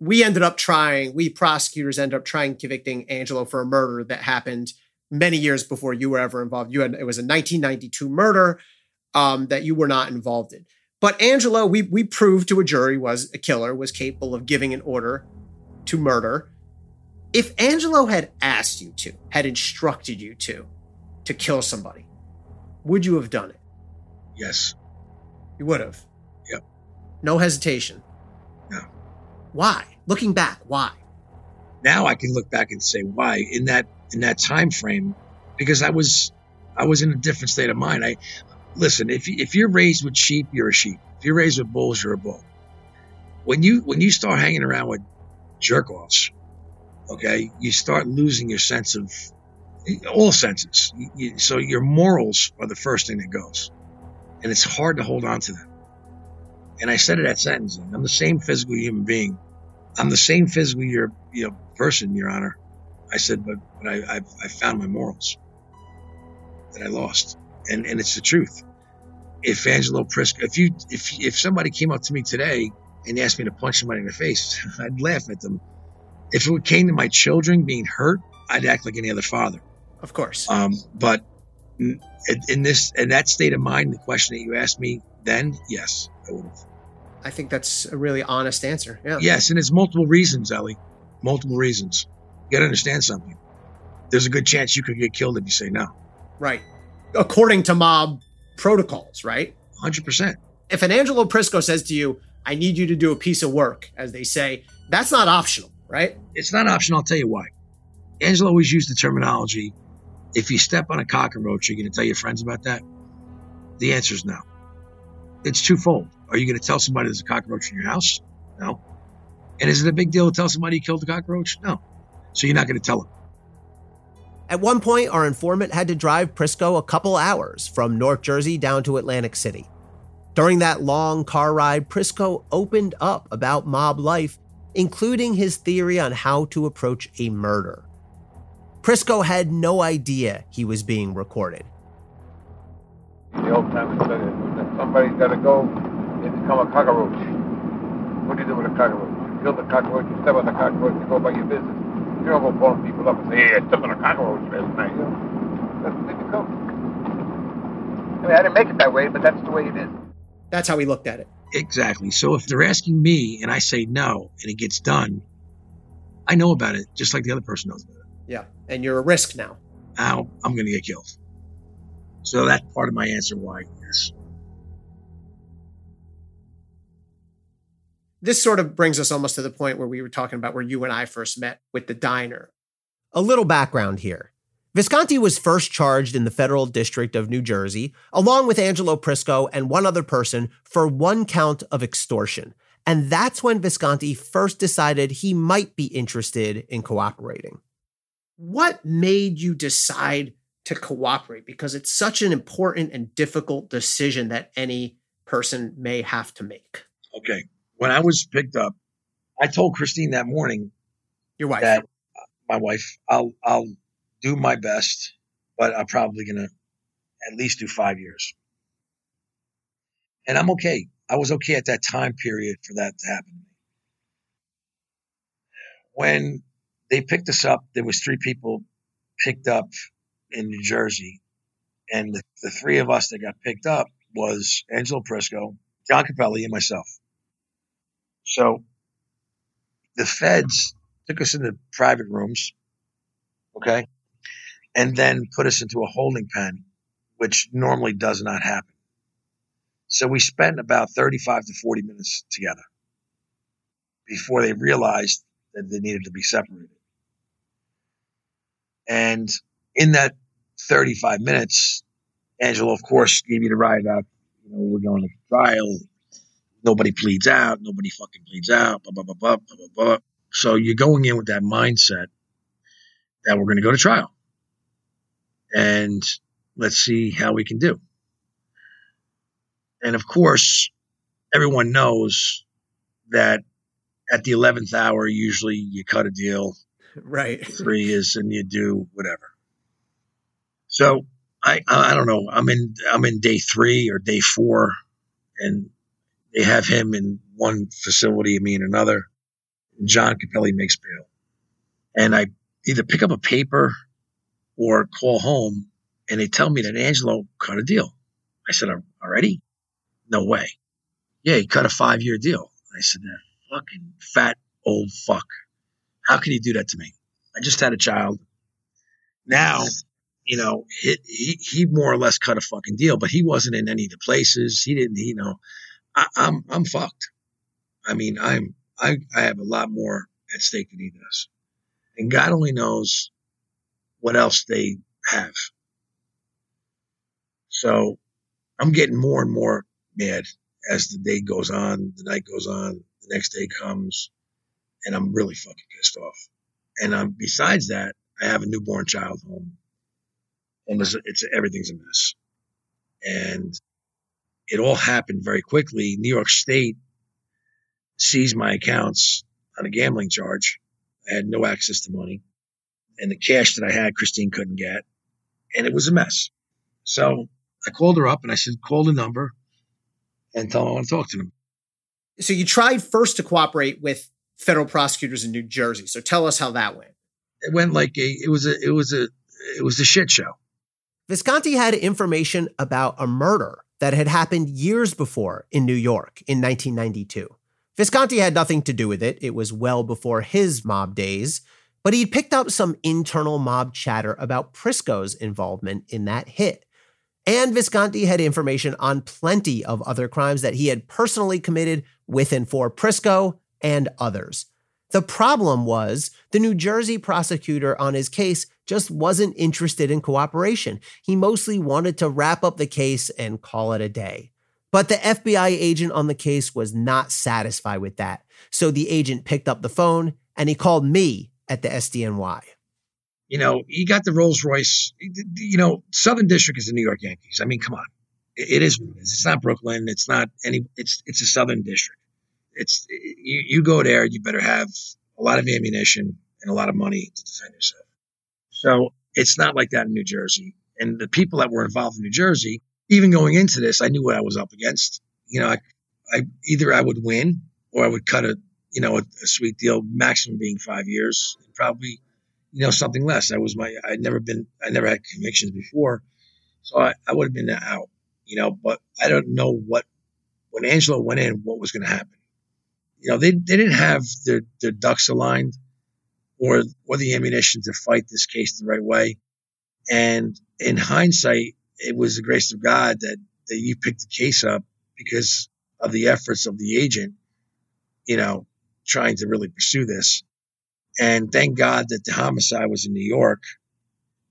we ended up trying, we prosecutors ended up trying convicting Angelo for a murder that happened many years before you were ever involved. You had it was a 1992 murder um, that you were not involved in. But Angelo, we we proved to a jury was a killer, was capable of giving an order to murder. If Angelo had asked you to, had instructed you to, to kill somebody, would you have done it? Yes. You would have. Yep. No hesitation. No. Why? Looking back, why? Now I can look back and say why in that in that time frame because I was I was in a different state of mind. I listen, if if you're raised with sheep, you're a sheep. If you're raised with bulls, you're a bull. When you when you start hanging around with jerk offs, okay, you start losing your sense of all senses. You, so your morals are the first thing that goes, and it's hard to hold on to them. And I said it at sentencing. I'm the same physical human being. I'm the same physical you know, person, Your Honor. I said, but but I I've, I found my morals that I lost, and and it's the truth. If Angelo Prisco, if you if if somebody came up to me today and asked me to punch somebody in the face, I'd laugh at them. If it came to my children being hurt, I'd act like any other father. Of course. Um, but in, in this in that state of mind, the question that you asked me then, yes, I would have. I think that's a really honest answer. Yeah. Yes, and it's multiple reasons, Elie. Multiple reasons. You got to understand something. There's a good chance you could get killed if you say no. Right. According to mob protocols, right? 100%. If an Angelo Prisco says to you, I need you to do a piece of work, as they say, that's not optional, right? It's not optional. I'll tell you why. Angelo always used the terminology if you step on a cockroach, you're going to tell your friends about that? The answer is no. It's twofold. Are you going to tell somebody there's a cockroach in your house? No. And is it a big deal to tell somebody you killed a cockroach? No. So you're not going to tell them. At one point, our informant had to drive Prisco a couple hours from North Jersey down to Atlantic City. During that long car ride, Prisco opened up about mob life, including his theory on how to approach a murder. Prisco had no idea he was being recorded. The old time said somebody's got to go and become a cockroach. What do you do with a cockroach? You kill the cockroach, you step on the cockroach, you go about your business. You don't go pulling people up and say, hey, I stepped on a cockroach last night. You know? That's what they. I mean, I didn't make it that way, but that's the way it is. That's how he looked at it. Exactly. So if they're asking me and I say no and it gets done, I know about it just like the other person knows about it. Yeah. And you're a risk now. Now I'm going to get killed. So that's part of my answer why, yes. This sort of brings us almost to the point where we were talking about where you and I first met with the diner. A little background here. Visconti was first charged in the federal district of New Jersey, along with Angelo Prisco and one other person, for one count of extortion. And that's when Visconti first decided he might be interested in cooperating. What made you decide to cooperate? Because it's such an important and difficult decision that any person may have to make. Okay. When I was picked up, I told Christine that morning Your wife. that uh, my wife, I'll I'll do my best but I'm probably going to at least do five years. And I'm okay. I was okay at that time period for that to happen to me. When they picked us up, there was three people picked up in New Jersey. And the, the three of us that got picked up was Angelo Prisco, John Capelli, and myself. So the feds took us into private rooms, okay, and then put us into a holding pen, which normally does not happen. So we spent about 35 to 40 minutes together before they realized that they needed to be separated. And in that 35 minutes, Angelo, of course, gave me the ride out. You know, we're going to trial. Nobody pleads out. Nobody fucking pleads out. Blah, blah, blah, blah, blah, blah. So you're going in with that mindset that we're going to go to trial. And let's see how we can do. And of course, everyone knows that at the 11th hour, usually you cut a deal. Right. Three is, and you do whatever. So I, I don't know. I'm in, I'm in day three or day four and they have him in one facility, me in another. John Capelli makes bail. And I either pick up a paper or call home and they tell me that Angelo cut a deal. I said, already? No way. Yeah, he cut a five year deal. I said, that fucking fat old fuck. How can he do that to me? I just had a child. Now, you know, he, he, he more or less cut a fucking deal, but he wasn't in any of the places. He didn't, you know, I, I'm, I'm fucked. I mean, I'm, I, I have a lot more at stake than he does. And God only knows what else they have. So I'm getting more and more mad as the day goes on, the night goes on, the next day comes, and I'm really fucking pissed off. And um, besides that, I have a newborn child home, and it's, it's everything's a mess. And it all happened very quickly. New York State seized my accounts on a gambling charge. I had no access to money. And the cash that I had, Christine couldn't get. And it was a mess. So I called her up and I said, call the number and tell them I want to talk to them. So you tried first to cooperate with federal prosecutors in New Jersey. So tell us how that went. It went like a, it was a, it was a, it was a shit show. Visconti had information about a murder that had happened years before in New York in 1992. Visconti had nothing to do with it. It was well before his mob days, but he'd picked up some internal mob chatter about Prisco's involvement in that hit. And Visconti had information on plenty of other crimes that he had personally committed with and for Prisco and others. The problem was the New Jersey prosecutor on his case just wasn't interested in cooperation. He mostly wanted to wrap up the case and call it a day. But the FBI agent on the case was not satisfied with that. So the agent picked up the phone and he called me at the SDNY. You know, he got the Rolls Royce. You know, Southern District is the New York Yankees. I mean, come on. It is. It's not Brooklyn. It's not any. It's it's a Southern District. It's you. You go there. You better have a lot of ammunition and a lot of money to defend yourself. So it's not like that in New Jersey. And the people that were involved in New Jersey, even going into this, I knew what I was up against. You know, I, I either I would win or I would cut a, you know, a, a sweet deal, maximum being five years, probably, you know, something less. I was my, I'd never been, I never had convictions before, so I, I would have been out, you know. But I don't know what when Angelo went in, what was going to happen. You know, they they didn't have their their ducks aligned or or the ammunition to fight this case the right way. And in hindsight, it was the grace of God that that you picked the case up because of the efforts of the agent, you know, trying to really pursue this. And thank God that the homicide was in New York,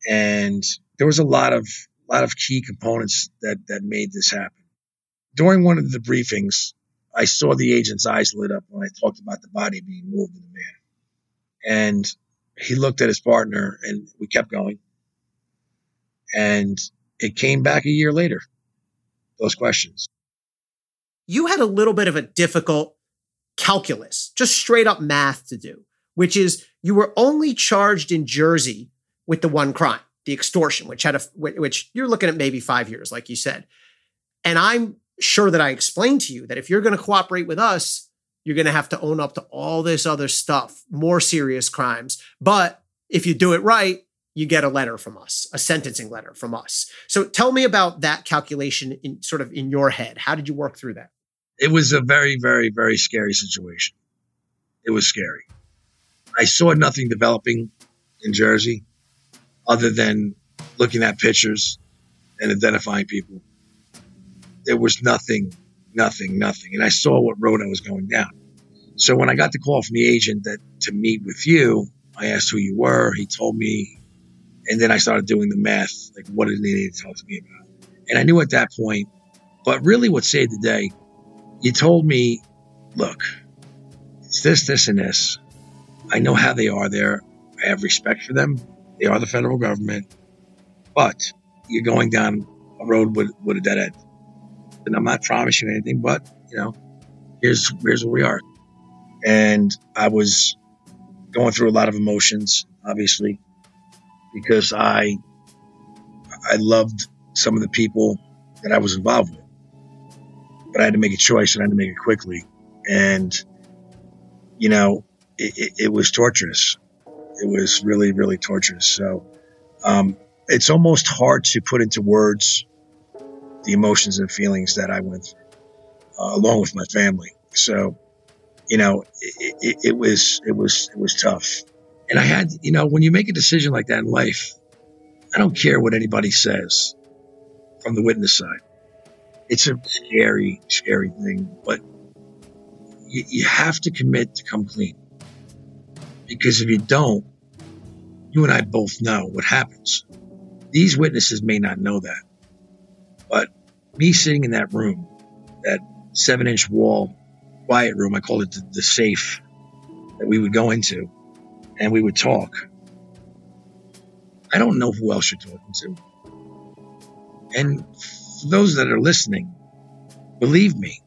and there was a lot of lot of key components that that made this happen. During one of the briefings, I saw the agent's eyes lit up when I talked about the body being moved in the van. And he looked at his partner and we kept going. And it came back a year later, those questions. You had a little bit of a difficult calculus, just straight up math to do, which is you were only charged in Jersey with the one crime. the extortion, which had a which you're looking at maybe five years, like you said. And I'm sure that I explained to you that if you're going to cooperate with us, you're going to have to own up to all this other stuff, more serious crimes. But if you do it right, you get a letter from us, a sentencing letter from us. So tell me about that calculation in sort of in your head. How did you work through that? It was a very, very, very scary situation. It was scary. I saw nothing developing in Jersey other than looking at pictures and identifying people. There was nothing, nothing, nothing. And I saw what road I was going down. So when I got the call from the agent that to meet with you, I asked who you were. He told me, and then I started doing the math. Like, what did he need to talk to me about? And I knew at that point, but really what saved the day, you told me, look, it's this, this, and this. I know how they are there. I have respect for them. They are the federal government, but you're going down a road with, with a dead end. And I'm not promising anything, but you know, here's here's where we are. And I was going through a lot of emotions, obviously, because I I loved some of the people that I was involved with. But I had to make a choice and I had to make it quickly. And, you know, it, it, it was torturous. It was really, really torturous. So um, it's almost hard to put into words the emotions and feelings that I went through, uh, along with my family. So, you know, it, it, it, was it was it was tough. And I had, you know, when you make a decision like that in life, I don't care what anybody says from the witness side. It's a scary, scary thing, but you, you have to commit to come clean. Because if you don't, you and I both know what happens. These witnesses may not know that, but me sitting in that room, that seven inch wall, quiet room, I called it the, the safe that we would go into and we would talk. I don't know who else you're talking to. And for those that are listening, believe me,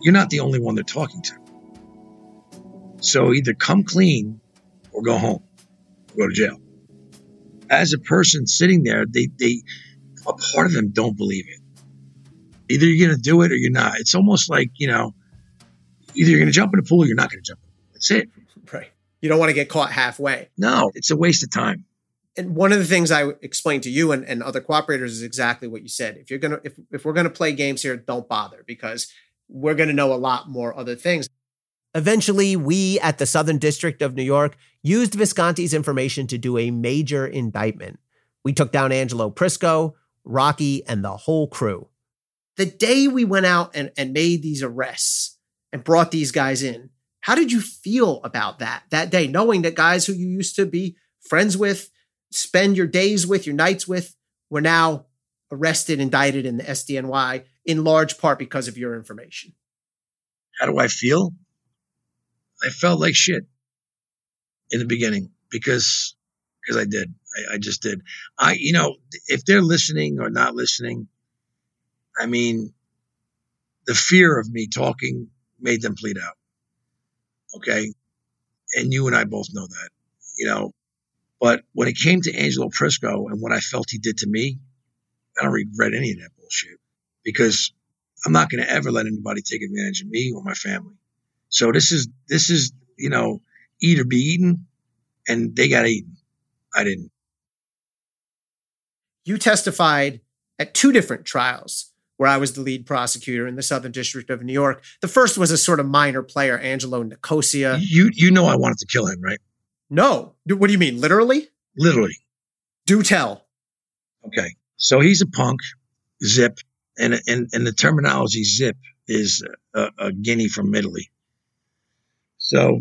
you're not the only one they're talking to. So either come clean or go home, or go to jail. As a person sitting there, they, they, a part of them don't believe it. Either you're going to do it or you're not. It's almost like, you know, either you're going to jump in the pool or you're not going to jump. That's it. Right. You don't want to get caught halfway. No, it's a waste of time. And one of the things I explained to you and, and other cooperators is exactly what you said. If you're gonna if, if we're gonna play games here, don't bother because we're gonna know a lot more other things. Eventually, we at the Southern District of New York used Visconti's information to do a major indictment. We took down Angelo Prisco, Rocky, and the whole crew. The day we went out and, and made these arrests and brought these guys in, how did you feel about that that day, knowing that guys who you used to be friends with, spend your days with, your nights with, were now arrested, indicted in the SDNY in large part because of your information? How do I feel? I felt like shit in the beginning because because I did. I, I, just did. I you know if they're listening or not listening, I mean, the fear of me talking made them plead out. Okay, and you and I both know that. You know, but when it came to Angelo Prisco and what I felt he did to me, I don't regret any of that bullshit because I'm not going to ever let anybody take advantage of me or my family. So this is this is you know eat or be eaten, and they got eaten. I didn't. You testified at two different trials where I was the lead prosecutor in the Southern District of New York. The first was a sort of minor player, Angelo Nicosia. You you know I wanted to kill him, right? No. What do you mean, literally? Literally. Do tell. Okay. So he's a punk, Zip, and and and the terminology Zip is a, a guinea from Italy. So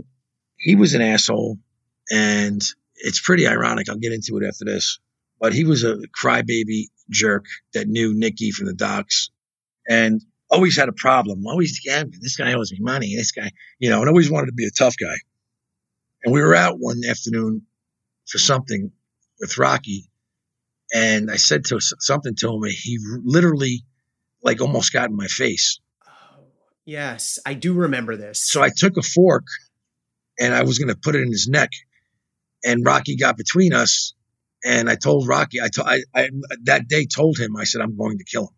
he was an asshole, and it's pretty ironic. I'll get into it after this. But he was a crybaby jerk that knew Nikki from the docks and always had a problem. Always, yeah, this guy owes me money. This guy, you know, and always wanted to be a tough guy. And we were out one afternoon for something with Rocky. And I said to something to him, and he literally like almost got in my face. Oh, yes, I do remember this. So I took a fork and I was going to put it in his neck. And Rocky got between us And I told Rocky, I, to, I, I that day told him, I said, I'm going to kill him.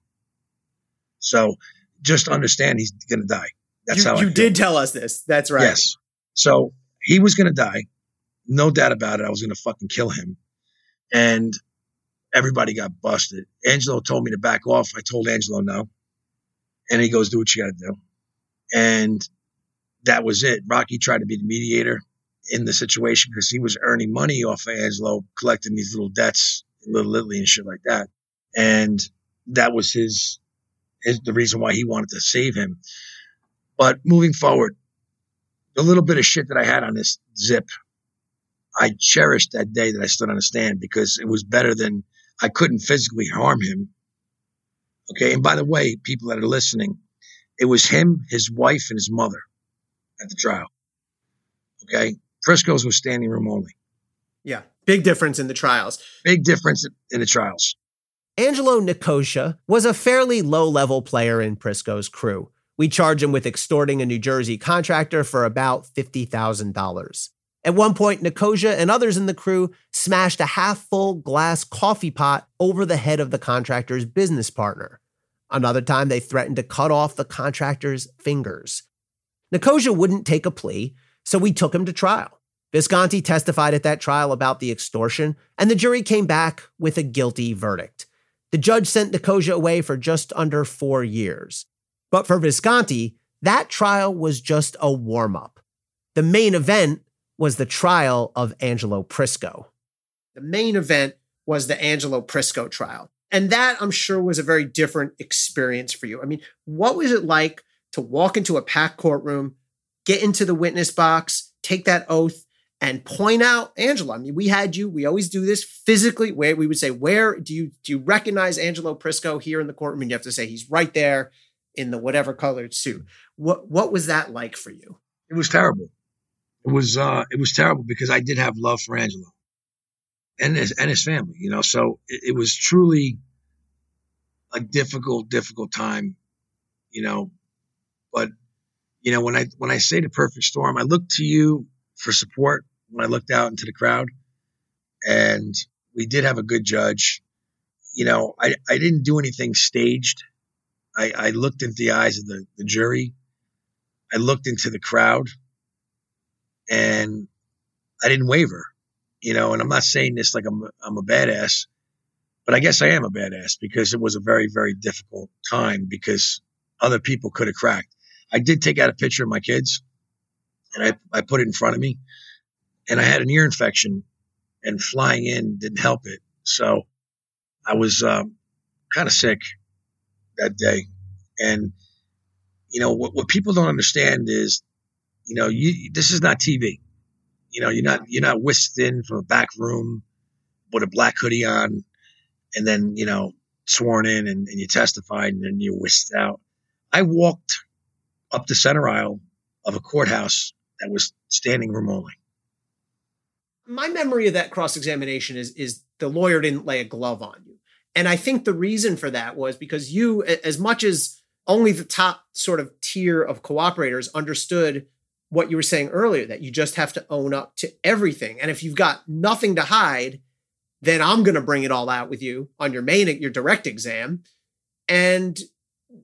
So just understand he's going to die. That's you, how you I did tell us this. That's right. Yes. So he was going to die. No doubt about it. I was going to fucking kill him. And everybody got busted. Angelo told me to back off. I told Angelo no. And he goes, do what you got to do. And that was it. Rocky tried to be the mediator in the situation because he was earning money off of Angelo, collecting these little debts, Little Italy and shit like that. And that was his, his the reason why he wanted to save him. But moving forward, the little bit of shit that I had on this zip, I cherished that day that I stood on a stand because it was better than I couldn't physically harm him. Okay. And by the way, people that are listening, it was him, his wife, and his mother at the trial. Okay. Prisco's was standing room only. Yeah. Big difference in the trials. Big difference in the trials. Angelo Nicosia was a fairly low level player in Prisco's crew. We charge him with extorting a New Jersey contractor for about $50,000. At one point, Nicosia and others in the crew smashed a half full glass coffee pot over the head of the contractor's business partner. Another time, they threatened to cut off the contractor's fingers. Nicosia wouldn't take a plea, so we took him to trial. Visconti testified at that trial about the extortion, and the jury came back with a guilty verdict. The judge sent Nicosia away for just under four years. But for Visconti, that trial was just a warm up. The main event was the trial of Angelo Prisco. The main event was the Angelo Prisco trial. And that I'm sure was a very different experience for you. I mean, what was it like to walk into a packed courtroom, get into the witness box, take that oath, and point out Angelo? I mean, we had you, we always do this physically, where we would say, Where do you do you recognize Angelo Prisco here in the courtroom? And you have to say he's right there in the whatever colored suit. What what was that like for you? It was terrible. It was uh it was terrible because I did have love for Angelo and his and his family, you know. So it, it was truly a difficult, difficult time, you know. But you know, when I when I say the perfect storm, I looked to you for support when I looked out into the crowd, and we did have a good judge. You know, I I didn't do anything staged. I, I looked into the eyes of the, the jury. I looked into the crowd, and I didn't waver. You know, and I'm not saying this like I'm I'm a badass, but I guess I am a badass because it was a very, very difficult time because other people could have cracked. I did take out a picture of my kids and I, I put it in front of me and I had an ear infection and flying in didn't help it. So I was um, kind of sick that day. And, you know, what, what people don't understand is, you know, you, this is not TV. You know, you're not, you're not whisked in from a back room with a black hoodie on and then, you know, sworn in and, and you testified and then you whisked out. I walked up the center aisle of a courthouse that was standing room only. My memory of that cross examination is is the lawyer didn't lay a glove on you. And I think the reason for that was because you, as much as only the top sort of tier of cooperators understood what you were saying earlier, that you just have to own up to everything. And if you've got nothing to hide, then I'm going to bring it all out with you on your main, your direct exam. And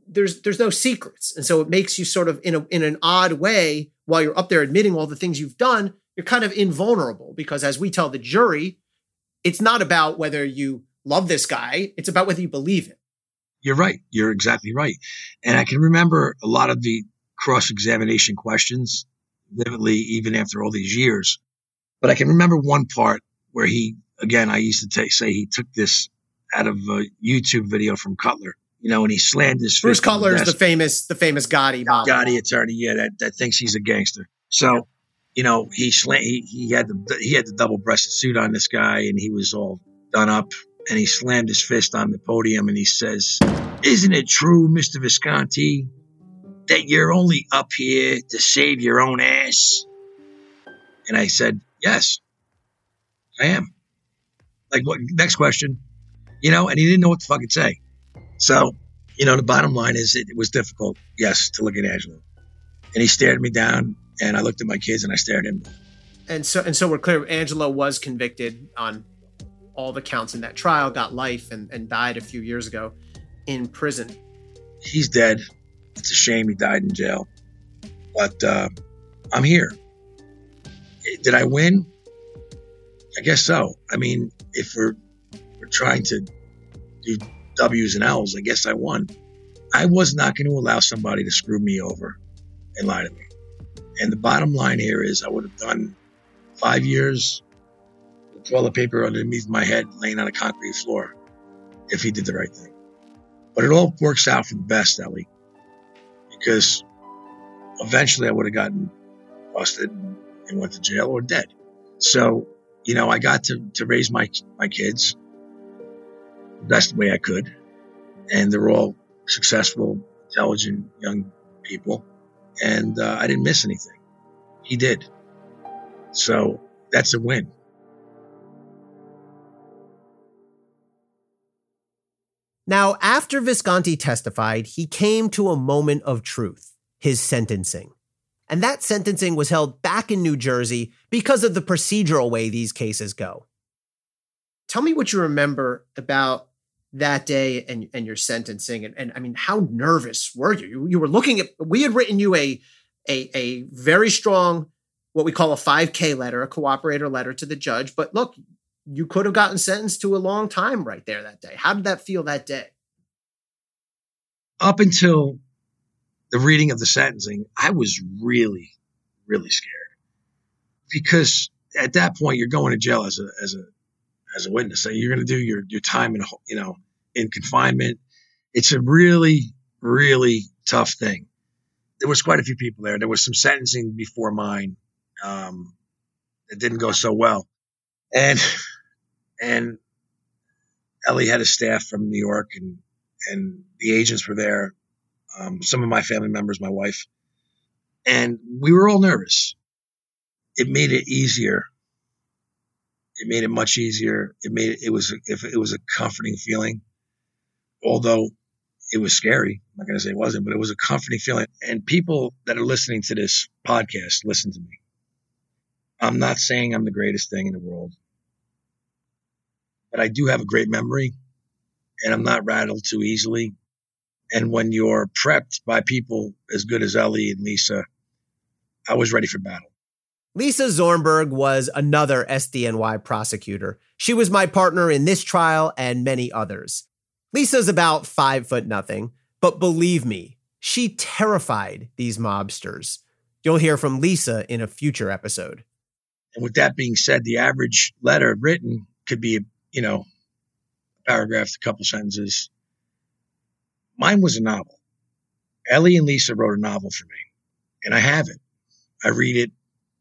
there's there's no secrets. And so it makes you sort of in a in an odd way while you're up there admitting all the things you've done, you're kind of invulnerable because as we tell the jury, it's not about whether you love this guy, it's about whether you believe him. You're right. You're exactly right. And I can remember a lot of the cross examination questions vividly, even after all these years. But I can remember one part where he, again, I used to t- say he took this out of a YouTube video from Cutler you know, and he slammed his Bruce Cutler is the famous, the famous Gotti, Bob. Gotti attorney, yeah, that, that thinks he's a gangster. So, you know, he slam, he, he had the he had the double breasted suit on this guy, and he was all done up, and he slammed his fist on the podium, and he says, "Isn't it true, Mister Visconti, that you're only up here to save your own ass?" And I said, "Yes, I am." Like, what? Next question, you know, and he didn't know what to fucking say. So, you know, the bottom line is it, it was difficult, yes, to look at Angelo. And he stared me down, and I looked at my kids and I stared at him. And so, and so we're clear. Angelo was convicted on all the counts in that trial, got life, and, and died a few years ago in prison. He's dead. It's a shame he died in jail. But uh, I'm here. Did I win? I guess so. I mean, if we're we're trying to do W's and L's, I guess I won. I was not going to allow somebody to screw me over and lie to me. And the bottom line here is I would have done five years with toilet paper underneath my head laying on a concrete floor if he did the right thing. But it all works out for the best, Elie, because eventually I would have gotten busted and went to jail or dead. So, you know, I got to, to raise my, my kids the best way I could. And they're all successful, intelligent young people. And uh, I didn't miss anything. He did. So that's a win. Now, after Visconti testified, he came to a moment of truth his sentencing. And that sentencing was held back in New Jersey because of the procedural way these cases go. Tell me what you remember about that day and, and your sentencing. And, and I mean, how nervous were you? you? You were looking at, we had written you a, a, a very strong, what we call a 5K letter, a cooperator letter to the judge. But look, you could have gotten sentenced to a long time right there that day. How did that feel that day? Up until the reading of the sentencing, I was really, really scared because at that point you're going to jail as a as a as a witness. So you're going to do your your time in you know in confinement. It's a really really tough thing. There was quite a few people there. There was some sentencing before mine um, that didn't go so well, and and Elie had a staff from New York, and and the agents were there. Um, some of my family members, my wife, and we were all nervous. It made it easier it made it much easier. It made it, it was if it was a comforting feeling, although it was scary. I'm not going to say it wasn't, but it was a comforting feeling. And people that are listening to this podcast, listen to me. I'm not saying I'm the greatest thing in the world, but I do have a great memory and I'm not rattled too easily. And when you're prepped by people as good as Elie and Lisa, I was ready for battle. Lisa Zornberg was another SDNY prosecutor. She was my partner in this trial and many others. Lisa's about five foot nothing, but believe me, she terrified these mobsters. You'll hear from Lisa in a future episode. And with that being said, the average letter written could be, you know, paragraphs, a couple sentences. Mine was a novel. Elie and Lisa wrote a novel for me, and I have it. I read it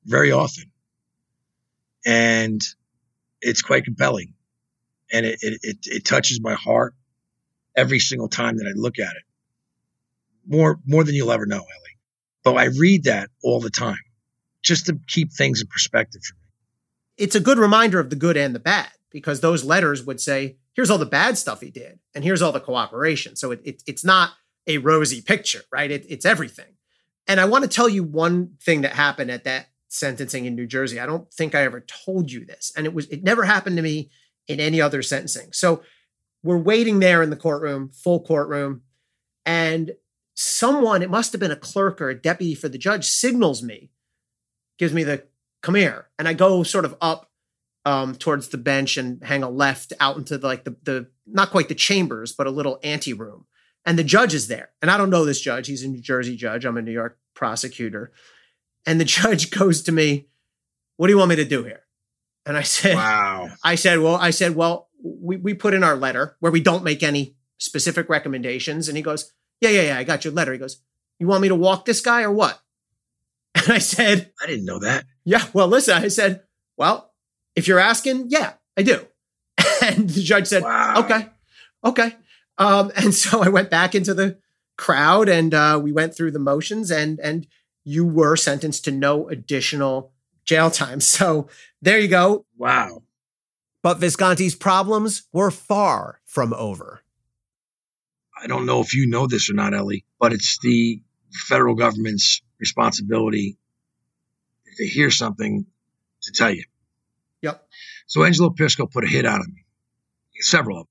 very often. And it's quite compelling. And it, it, it, it touches my heart every single time that I look at it. More, more than you'll ever know, Elie. But I read that all the time just to keep things in perspective for me. It's a good reminder of the good and the bad because those letters would say, here's all the bad stuff he did and here's all the cooperation. So it, it it's not a rosy picture, right? It, it's everything. And I want to tell you one thing that happened at that sentencing in New Jersey. I don't think I ever told you this. And it was it never happened to me in any other sentencing. So we're waiting there in the courtroom, full courtroom, and someone, it must have been a clerk or a deputy for the judge, signals me, gives me the come here. And I go sort of up um, towards the bench and hang a left out into the, like the the not quite the chambers, but a little ante room. And the judge is there. And I don't know this judge. He's a New Jersey judge. I'm a New York prosecutor. And the judge goes to me, What do you want me to do here? And I said, Wow. I said, Well, I said, Well, we, we put in our letter where we don't make any specific recommendations. And he goes, Yeah, yeah, yeah, I got your letter. He goes, You want me to walk this guy or what? And I said, I didn't know that. Yeah, well, listen, I said, Well, if you're asking, yeah, I do. And the judge said, Wow. Okay, okay. Um, and so I went back into the crowd and uh, we went through the motions and and you were sentenced to no additional jail time. So there you go. Wow. But Visconti's problems were far from over. I don't know if you know this or not, Elie, but it's the federal government's responsibility to hear something to tell you. Yep. So Angelo Prisco put a hit out on me, several of them.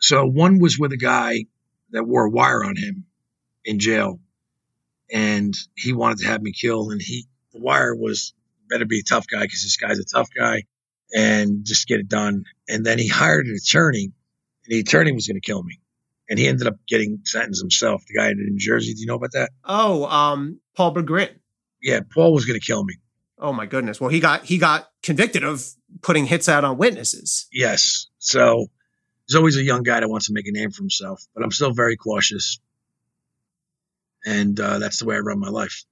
So one was with a guy that wore a wire on him in jail, and he wanted to have me killed. And he, the wire was better be a tough guy because this guy's a tough guy, and just get it done. And then he hired an attorney, and the attorney was going to kill me, and he ended up getting sentenced himself. The guy in New Jersey, do you know about that? Oh, um, Paul Bergrin. Yeah, Paul was going to kill me. Oh my goodness. Well, he got he got convicted of putting hits out on witnesses. Yes. So there's always a young guy that wants to make a name for himself, but I'm still very cautious. And uh, that's the way I run my life.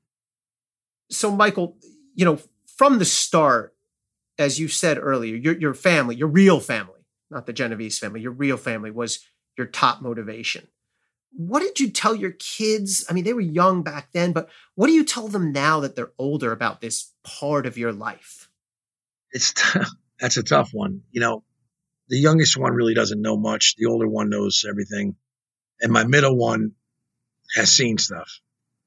So, Michael, you know, from the start, as you said earlier, your, your family, your real family, not the Genovese family, your real family was your top motivation. What did you tell your kids? I mean, they were young back then, but what do you tell them now that they're older about this part of your life? It's t- that's a tough one. You know, the youngest one really doesn't know much. The older one knows everything. And my middle one has seen stuff,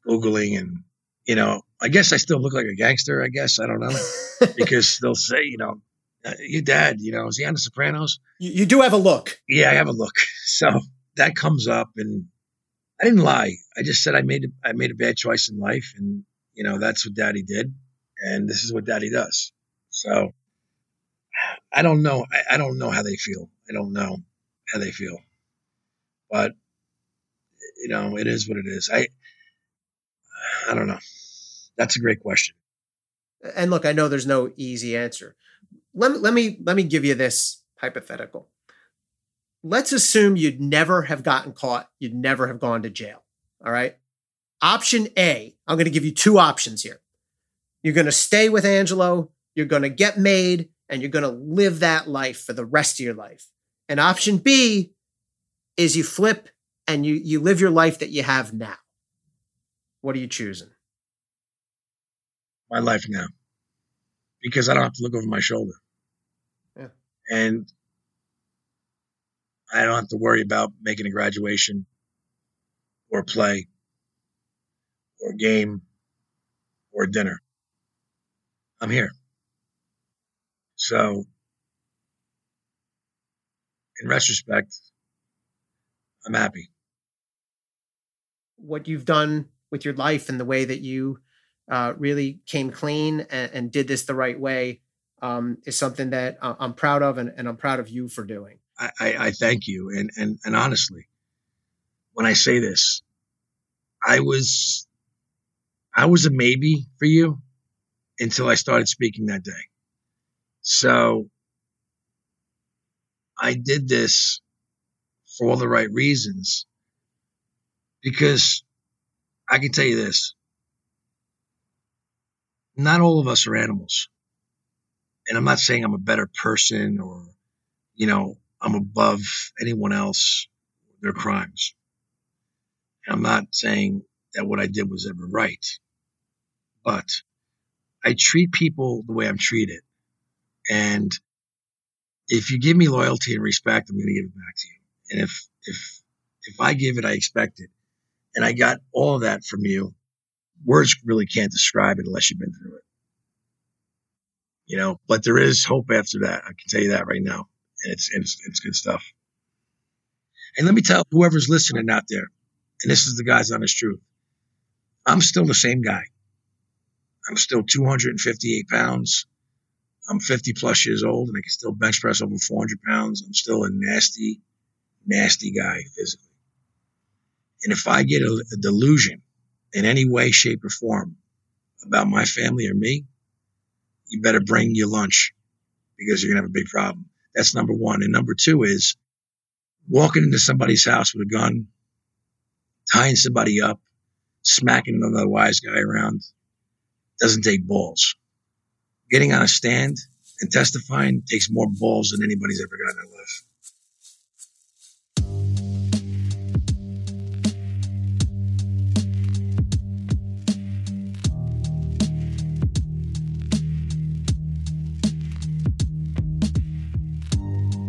Googling and, you know, I guess I still look like a gangster, I guess. I don't know. because they'll say, you know, uh, your dad, you know, is he on The Sopranos? You, you do have a look. Yeah, I have a look. So that comes up and I didn't lie. I just said I made I made a bad choice in life and you know, that's what daddy did. And this is what daddy does. So I don't know. I, I don't know how they feel. I don't know how they feel. But you know, it is what it is. I I don't know. That's a great question. And look, I know there's no easy answer. Let let me let me give you this hypothetical. Let's assume you'd never have gotten caught, you'd never have gone to jail. All right? Option A, I'm going to give you two options here. You're going to stay with Angelo, you're going to get made, and you're going to live that life for the rest of your life. And option B is you flip and you you live your life that you have now. What are you choosing? My life now. Because I don't have to look over my shoulder. Yeah. And I don't have to worry about making a graduation or play or game or dinner. I'm here. So, in retrospect, I'm happy. What you've done with your life and the way that you uh, really came clean and, and, did this the right way um, is something that I'm proud of, and, and, I'm proud of you for doing. I, I, thank you, and, and and honestly, when I say this, I was I was a maybe for you until I started speaking that day. So I did this for all the right reasons because I can tell you this not all of us are animals. And I'm not saying I'm a better person or, you know, I'm above anyone else, their crimes. And I'm not saying that what I did was ever right, but I treat people the way I'm treated. And if you give me loyalty and respect, I'm going to give it back to you. And if, if, if I give it, I expect it. And I got all of that from you. Words really can't describe it unless you've been through it. You know, but there is hope after that. I can tell you that right now. It's, it's, it's good stuff. And let me tell whoever's listening out there, and this is the guy's honest truth. I'm still the same guy. I'm still 258 pounds. I'm 50 plus years old and I can still bench press over 400 pounds. I'm still a nasty, nasty guy physically. And if I get a, a delusion in any way, shape, or form about my family or me, you better bring your lunch because you're going to have a big problem. That's number one. And number two is walking into somebody's house with a gun, tying somebody up, smacking another wise guy around doesn't take balls getting on a stand and testifying takes more balls than anybody's ever got in their life.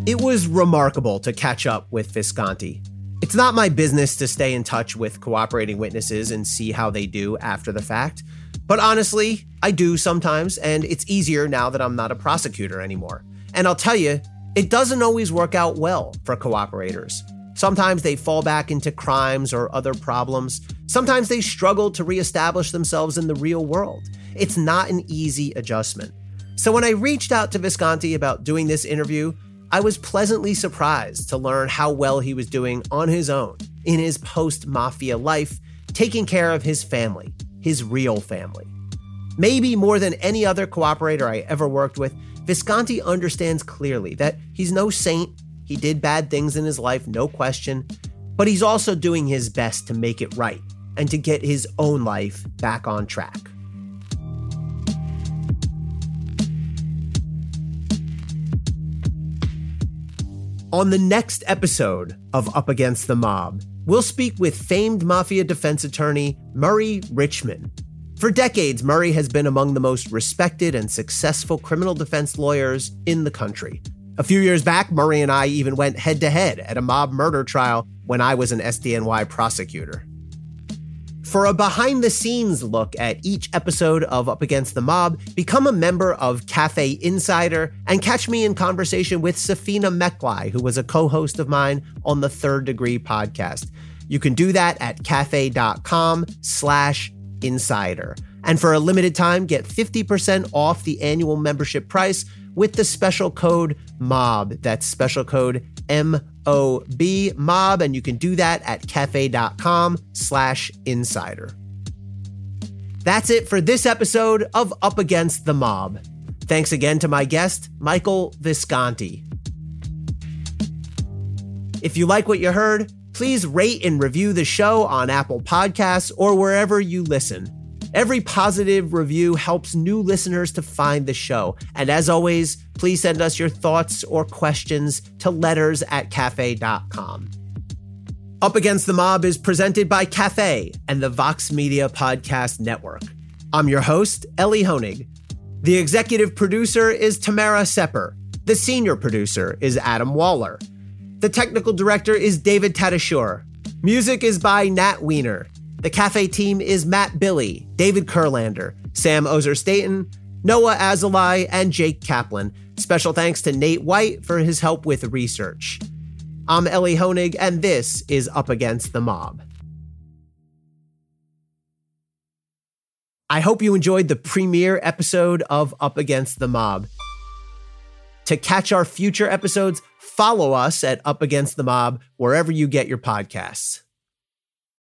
It was remarkable to catch up with Visconti. It's not my business to stay in touch with cooperating witnesses and see how they do after the fact. But honestly, I do sometimes, and it's easier now that I'm not a prosecutor anymore. And I'll tell you, it doesn't always work out well for cooperators. Sometimes they fall back into crimes or other problems. Sometimes they struggle to reestablish themselves in the real world. It's not an easy adjustment. So when I reached out to Visconti about doing this interview, I was pleasantly surprised to learn how well he was doing on his own in his post mafia life, taking care of his family, his real family. Maybe more than any other cooperator I ever worked with, Visconti understands clearly that he's no saint he did bad things in his life, no question, but he's also doing his best to make it right and to get his own life back on track. On the next episode of Up Against the Mob, we'll speak with famed mafia defense attorney Murray Richman. For decades, Murray has been among the most respected and successful criminal defense lawyers in the country. A few years back, Murray and I even went head to head at a mob murder trial when I was an SDNY prosecutor. For a behind the scenes look at each episode of Up Against the Mob, become a member of Cafe Insider and catch me in conversation with Safeena Mecklai, who was a co host of mine on the Third Degree podcast. You can do that at cafe.com slash insider. And for a limited time, get 50% off the annual membership price with the special code MOB. That's special code M O B MOB, and you can do that at cafe.com slash insider. That's it for this episode of Up Against the Mob. Thanks again to my guest, Michael Visconti. If you like what you heard, please rate and review the show on Apple Podcasts or wherever you listen. Every positive review helps new listeners to find the show. And as always, please send us your thoughts or questions to letters at cafe.com. Up Against the Mob is presented by Cafe and the Vox Media Podcast Network. I'm your host, Elie Honig. The executive producer is Tamara Sepper. The senior producer is Adam Waller. The technical director is David Tatasciore. Music is by Nat Weiner. The cafe team is Matt Billy, David Kurlander, Sam Ozer Staton, Noa Azulai, and Jake Kaplan. Special thanks to Nate White for his help with research. I'm Elie Honig, and this is Up Against the Mob. I hope you enjoyed the premiere episode of Up Against the Mob. To catch our future episodes, follow us at Up Against the Mob wherever you get your podcasts.